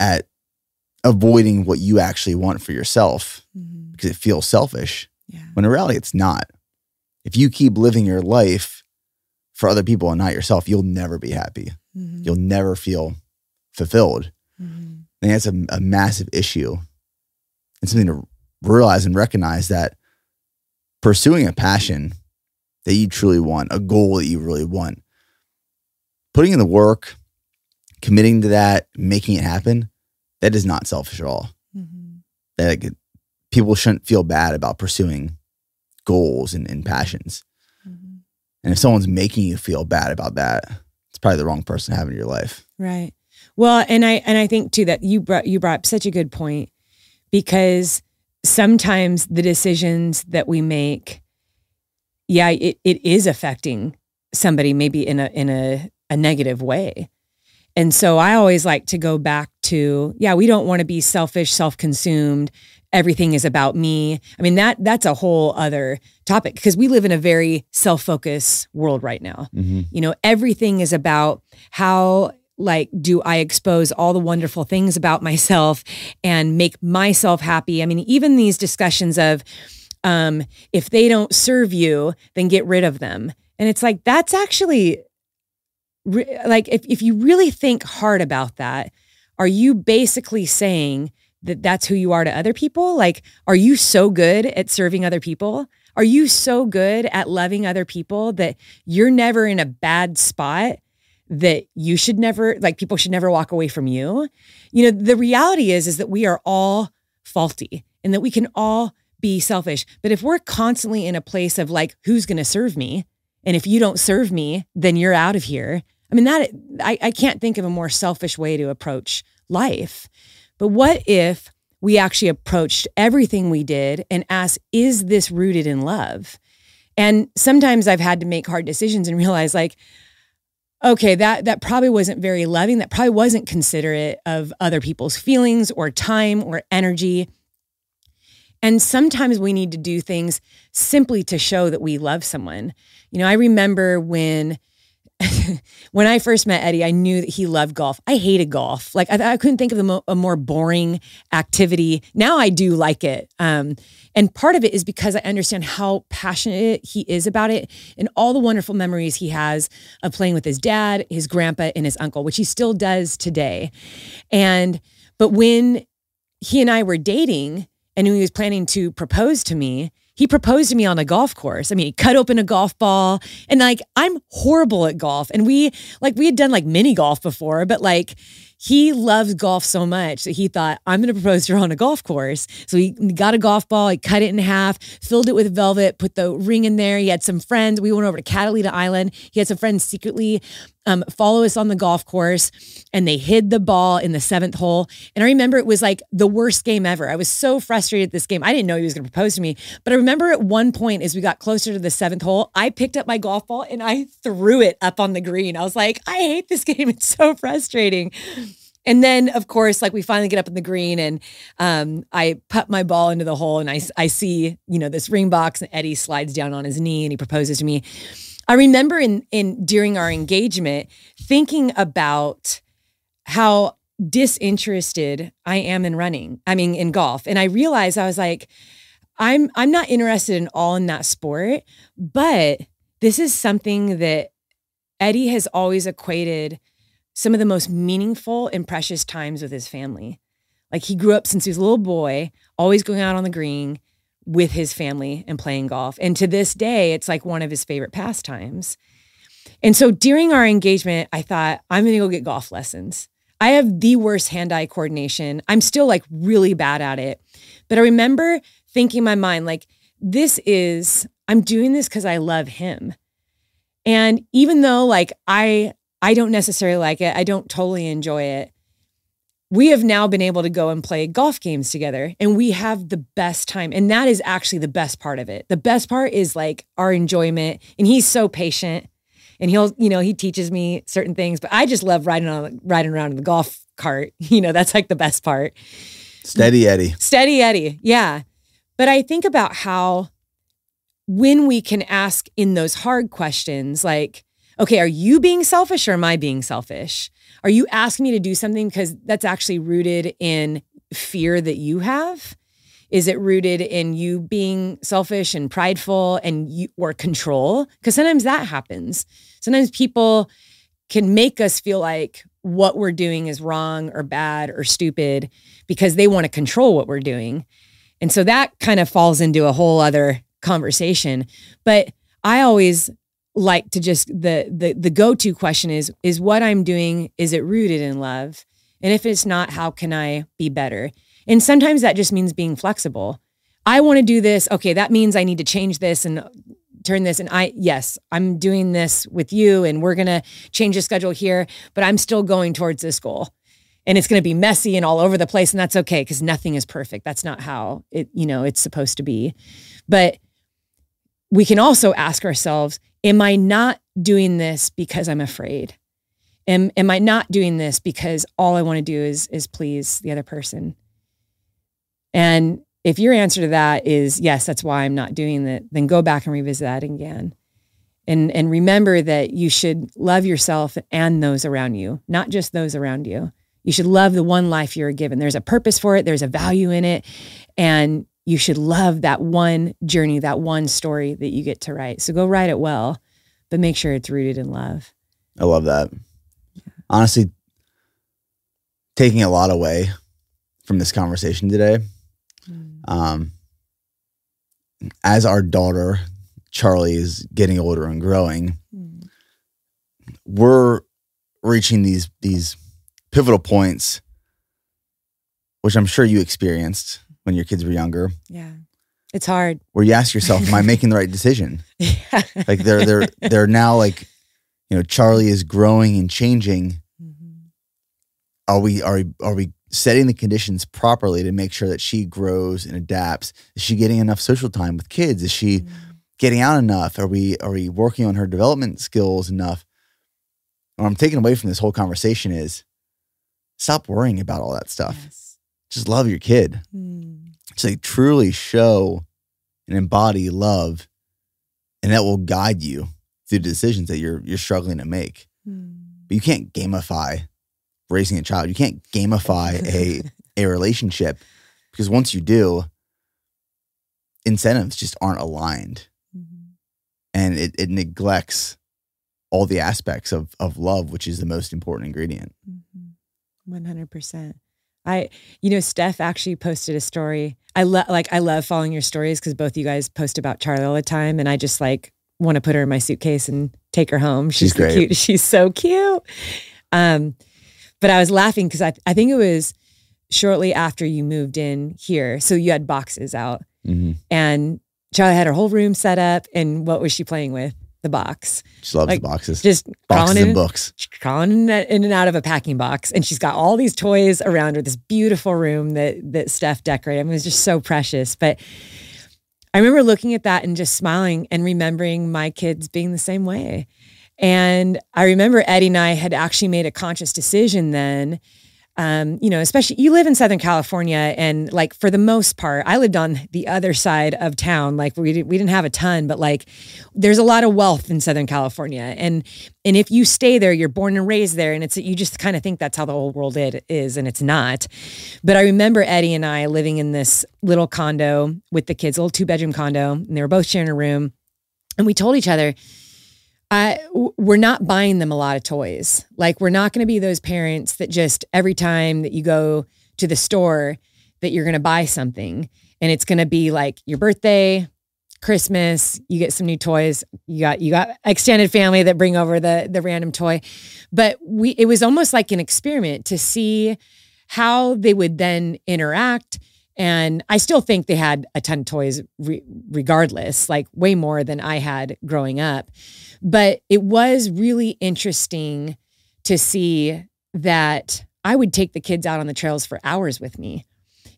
at avoiding what you actually want for yourself mm-hmm. because it feels selfish. Yeah. When in reality, it's not. If you keep living your life for other people and not yourself, you'll never be happy. Mm-hmm. You'll never feel fulfilled. Mm-hmm. I think that's a, a massive issue and something to realize and recognize that pursuing a passion that you truly want, a goal that you really want, putting in the work, committing to that, making it happen, that is not selfish at all. Mm-hmm. That people shouldn't feel bad about pursuing goals and, and passions. Mm-hmm. And if someone's making you feel bad about that, it's probably the wrong person to have in your life. Right. Well, and I and I think too that you brought you brought up such a good point because sometimes the decisions that we make, yeah, it, it is affecting somebody maybe in a in a, a negative way. And so I always like to go back to, yeah, we don't want to be selfish, self-consumed. Everything is about me. I mean, that that's a whole other topic because we live in a very self-focused world right now. Mm-hmm. You know, everything is about how like do I expose all the wonderful things about myself and make myself happy? I mean, even these discussions of um, if they don't serve you, then get rid of them. And it's like that's actually re- like if if you really think hard about that, are you basically saying that that's who you are to other people? Like, are you so good at serving other people? Are you so good at loving other people that you're never in a bad spot that you should never like people should never walk away from you? You know, the reality is is that we are all faulty and that we can all be selfish. But if we're constantly in a place of like who's going to serve me and if you don't serve me, then you're out of here. I mean that I I can't think of a more selfish way to approach life. But what if we actually approached everything we did and asked, is this rooted in love? And sometimes I've had to make hard decisions and realize, like, okay, that that probably wasn't very loving. That probably wasn't considerate of other people's feelings or time or energy. And sometimes we need to do things simply to show that we love someone. You know, I remember when when I first met Eddie, I knew that he loved golf. I hated golf. Like I, I couldn't think of a, mo- a, more boring activity. Now I do like it. Um, and part of it is because I understand how passionate he is about it and all the wonderful memories he has of playing with his dad, his grandpa, and his uncle, which he still does today. And but when he and I were dating and he was planning to propose to me, he proposed to me on a golf course. I mean, he cut open a golf ball and like I'm horrible at golf. And we like we had done like mini golf before, but like he loves golf so much that he thought, I'm going to propose to her on a golf course. So he got a golf ball, he cut it in half, filled it with velvet, put the ring in there. He had some friends. We went over to Catalina Island. He had some friends secretly um, follow us on the golf course and they hid the ball in the seventh hole. And I remember it was like the worst game ever. I was so frustrated at this game. I didn't know he was going to propose to me. But I remember at one point, as we got closer to the seventh hole, I picked up my golf ball and I threw it up on the green. I was like, I hate this game. It's so frustrating. And then, of course, like we finally get up in the green and um, I put my ball into the hole and I, I see, you know, this ring box and Eddie slides down on his knee and he proposes to me. I remember in in during our engagement thinking about how disinterested I am in running. I mean in golf. And I realized I was like I'm I'm not interested in all in that sport, but this is something that Eddie has always equated some of the most meaningful and precious times with his family. Like he grew up since he was a little boy, always going out on the green, with his family and playing golf. And to this day, it's like one of his favorite pastimes. And so during our engagement, I thought, I'm going to go get golf lessons. I have the worst hand eye coordination. I'm still like really bad at it. But I remember thinking in my mind, like, this is, I'm doing this because I love him. And even though like I, I don't necessarily like it, I don't totally enjoy it. We have now been able to go and play golf games together and we have the best time and that is actually the best part of it. The best part is like our enjoyment and he's so patient and he'll you know he teaches me certain things but i just love riding on riding around in the golf cart. You know that's like the best part. Steady eddie. Steady eddie yeah. But i think about how when we can ask in those hard questions like okay are you being selfish or am i being selfish are you asking me to do something because that's actually rooted in fear that you have? Is it rooted in you being selfish and prideful and you or control? Because sometimes that happens. Sometimes people can make us feel like what we're doing is wrong or bad or stupid because they want to control what we're doing. And so that kind of falls into a whole other conversation. But I always like to just the the the go-to question is is what I'm doing is it rooted in love? And if it's not, how can I be better? And sometimes that just means being flexible. I want to do this. Okay, that means I need to change this and turn this and I yes, I'm doing this with you and we're going to change the schedule here, but I'm still going towards this goal. And it's going to be messy and all over the place and that's okay cuz nothing is perfect. That's not how it, you know, it's supposed to be. But we can also ask ourselves, am I not doing this because I'm afraid? am am I not doing this because all I want to do is is please the other person? And if your answer to that is yes, that's why I'm not doing that, then go back and revisit that again. And and remember that you should love yourself and those around you, not just those around you. You should love the one life you're given. There's a purpose for it, there's a value in it, and you should love that one journey, that one story that you get to write. So go write it well, but make sure it's rooted in love. I love that. Honestly, taking a lot away from this conversation today. Um, as our daughter Charlie is getting older and growing, we're reaching these these pivotal points, which I'm sure you experienced when your kids were younger, Yeah. It's hard. where you ask yourself, "Am I making the right decision?" Yeah. Like they're they're they're now like, you know, Charlie is growing and changing. Are we are we, are we setting the conditions properly to make sure that she grows and adapts? Is she getting enough social time with kids? Is she getting out enough? Are we are we working on her development skills enough? What I'm taking away from this whole conversation is stop worrying about all that stuff. Yes. Just love your kid. Mm. Like truly show and embody love, and that will guide you through the decisions that you're you're struggling to make. Mm. But you can't gamify raising a child. You can't gamify a a relationship because once you do, incentives just aren't aligned Mhm. and it, it neglects all the aspects of of love, which is the most important ingredient. Mhm. 100%. I, you know, Steph actually posted a story. I love, like, I love following your stories because both you guys post about Charlie all the time. And I just like want to put her in my suitcase and take her home. She's the great. cute. She's so cute. Um, but I was laughing because I, I think it was shortly after you moved in here. So you had boxes out and Charlie had her whole room set up. And what was she playing with? The box. She loves Like, the boxes, Just boxes crawling and in, books. she's crawling in in and out of a packing box, and she's got all these toys around her. This beautiful room that that Steph decorated. I mean, it was just so precious. But I remember looking at that and just smiling and remembering my kids being the same way. And I remember Eddie and I had actually made a conscious decision then. Um, you know, especially you live in Southern California, and like for the most part, I lived on the other side of town. Like we didn't, we didn't have a ton, but like there's a lot of wealth in Southern California, and and if you stay there, you're born and raised there, and it's you just kind of think that's how the whole world it is, and it's not. But I remember Eddie and I living in this little condo with the kids, a little two bedroom condo, and they were both sharing a room, and we told each other. I, we're not buying them a lot of toys. Like we're not going to be those parents that just every time that you go to the store that you're going to buy something and it's going to be like your birthday, Christmas, you get some new toys. You got you got extended family that bring over the the random toy. But we it was almost like an experiment to see how they would then interact and I still think they had a ton of toys re- regardless, like way more than I had growing up. But it was really interesting to see that I would take the kids out on the trails for hours with me.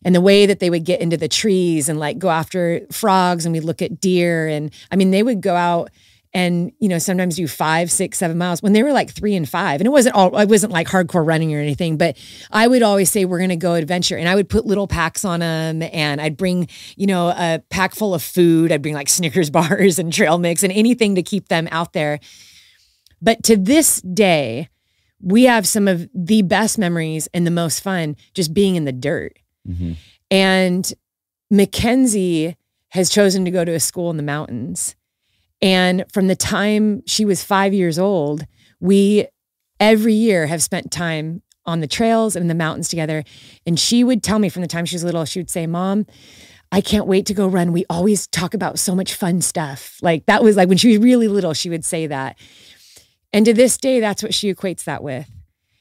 And the way that they would get into the trees and like go after frogs and we'd look at deer. And I mean, they would go out and, you know, sometimes do five, six, seven miles when they were like three and five. And it wasn't all, it wasn't like hardcore running or anything, but I would always say, we're going to go adventure. And I would put little packs on them and I'd bring, you know, a pack full of food. I'd bring like Snickers bars and trail mix and anything to keep them out there. But to this day, we have some of the best memories and the most fun just being in the dirt. Mhm. And Mackenzie has chosen to go to a school in the mountains. And from the time she was five years old, we every year have spent time on the trails and the mountains together. And she would tell me from the time she was little, she would say, Mom, I can't wait to go run. We always talk about so much fun stuff. Like that was like when she was really little, she would say that. And to this day, that's what she equates that with.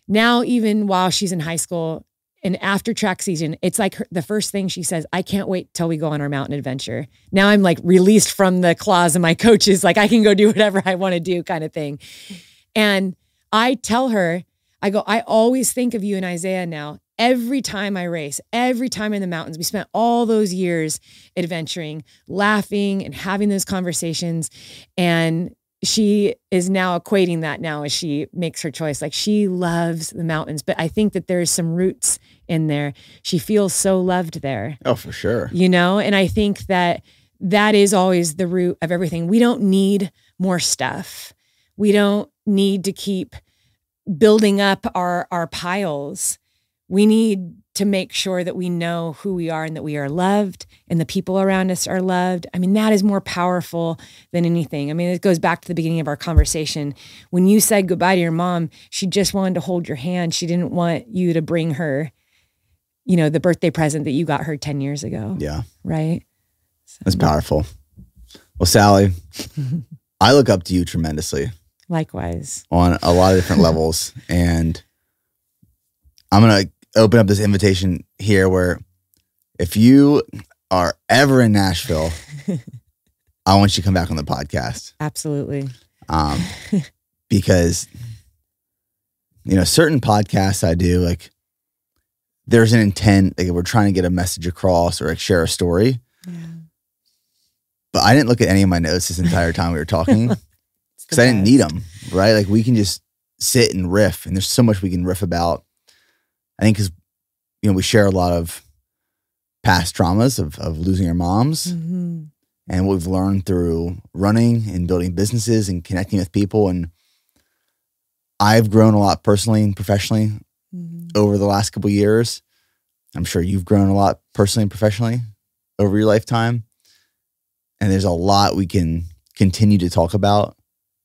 Now, even while she's in high school and after track season, it's like her, the first thing she says, I can't wait till we go on our mountain adventure. Now I'm like released from the claws of my coaches, like I can go do whatever I want to do, kind of thing. And I tell her, I go, I always think of you and Isaiah now. Every time I race, every time in the mountains, we spent all those years adventuring, laughing, and having those conversations. And she is now equating that now as she makes her choice. Like she loves the mountains, but I think that there's some roots in there. She feels so loved there. Oh, for sure. You know, and I think that that is always the root of everything. We don't need more stuff. We don't need to keep building up our our piles. We need to make sure that we know who we are and that we are loved and the people around us are loved. I mean, that is more powerful than anything. I mean, it goes back to the beginning of our conversation. When you said goodbye to your mom, she just wanted to hold your hand. She didn't want you to bring her, you know, the birthday present that you got her 10 years ago. Yeah. Right. That's powerful. Well, Sally, I look up to you tremendously Likewise. on a lot of different levels. And I'm going to open up this invitation here where if you are ever in Nashville, I want you to come back on the podcast. Absolutely. Um, because, you know, certain podcasts I do, like, there's an intent, like, we're trying to get a message across or like share a story. Yeah. But I didn't look at any of my notes this entire time we were talking because I didn't need them, right? Like we can just sit and riff, and there's so much we can riff about. I think because you know we share a lot of past traumas of of losing our moms, Mhm. and what we've learned through running and building businesses and connecting with people. And I've grown a lot personally and professionally Mhm. over the last couple years. I'm sure you've grown a lot personally and professionally over your lifetime. And there's a lot we can continue to talk about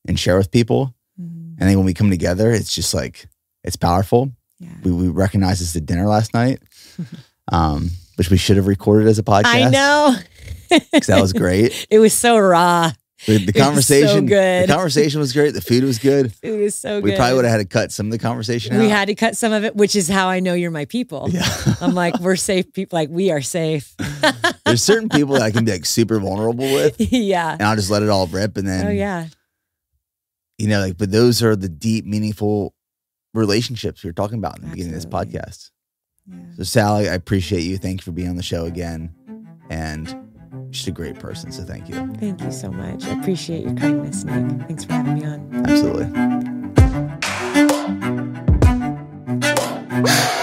and share with people. Mhm. And then when we come together, it's just like it's powerful. Yeah. We we recognized this at dinner last night, um, which we should have recorded as a podcast. I know. 'cause that was great. It was so raw. The, the was so conversation, good. the conversation was great. The food was good. It was so We good. probably would have had to cut some of the conversation out. We had to cut some of it, which is how I know you're my people. yeah. I'm like, we're safe people. Like we are safe. There's certain people that I can be like super vulnerable with, yeah. and I'll just let it all rip, and then Oh yeah. you know, like, but those are the deep, meaningful relationships we were talking about in the Absolutely. beginning of this podcast. Yeah. So, Sally, I appreciate you. Thank you for being on the show again. And she's just a great person. So, thank you. Thank you so much. I appreciate your kindness, Nick. Thanks for having me on. Absolutely.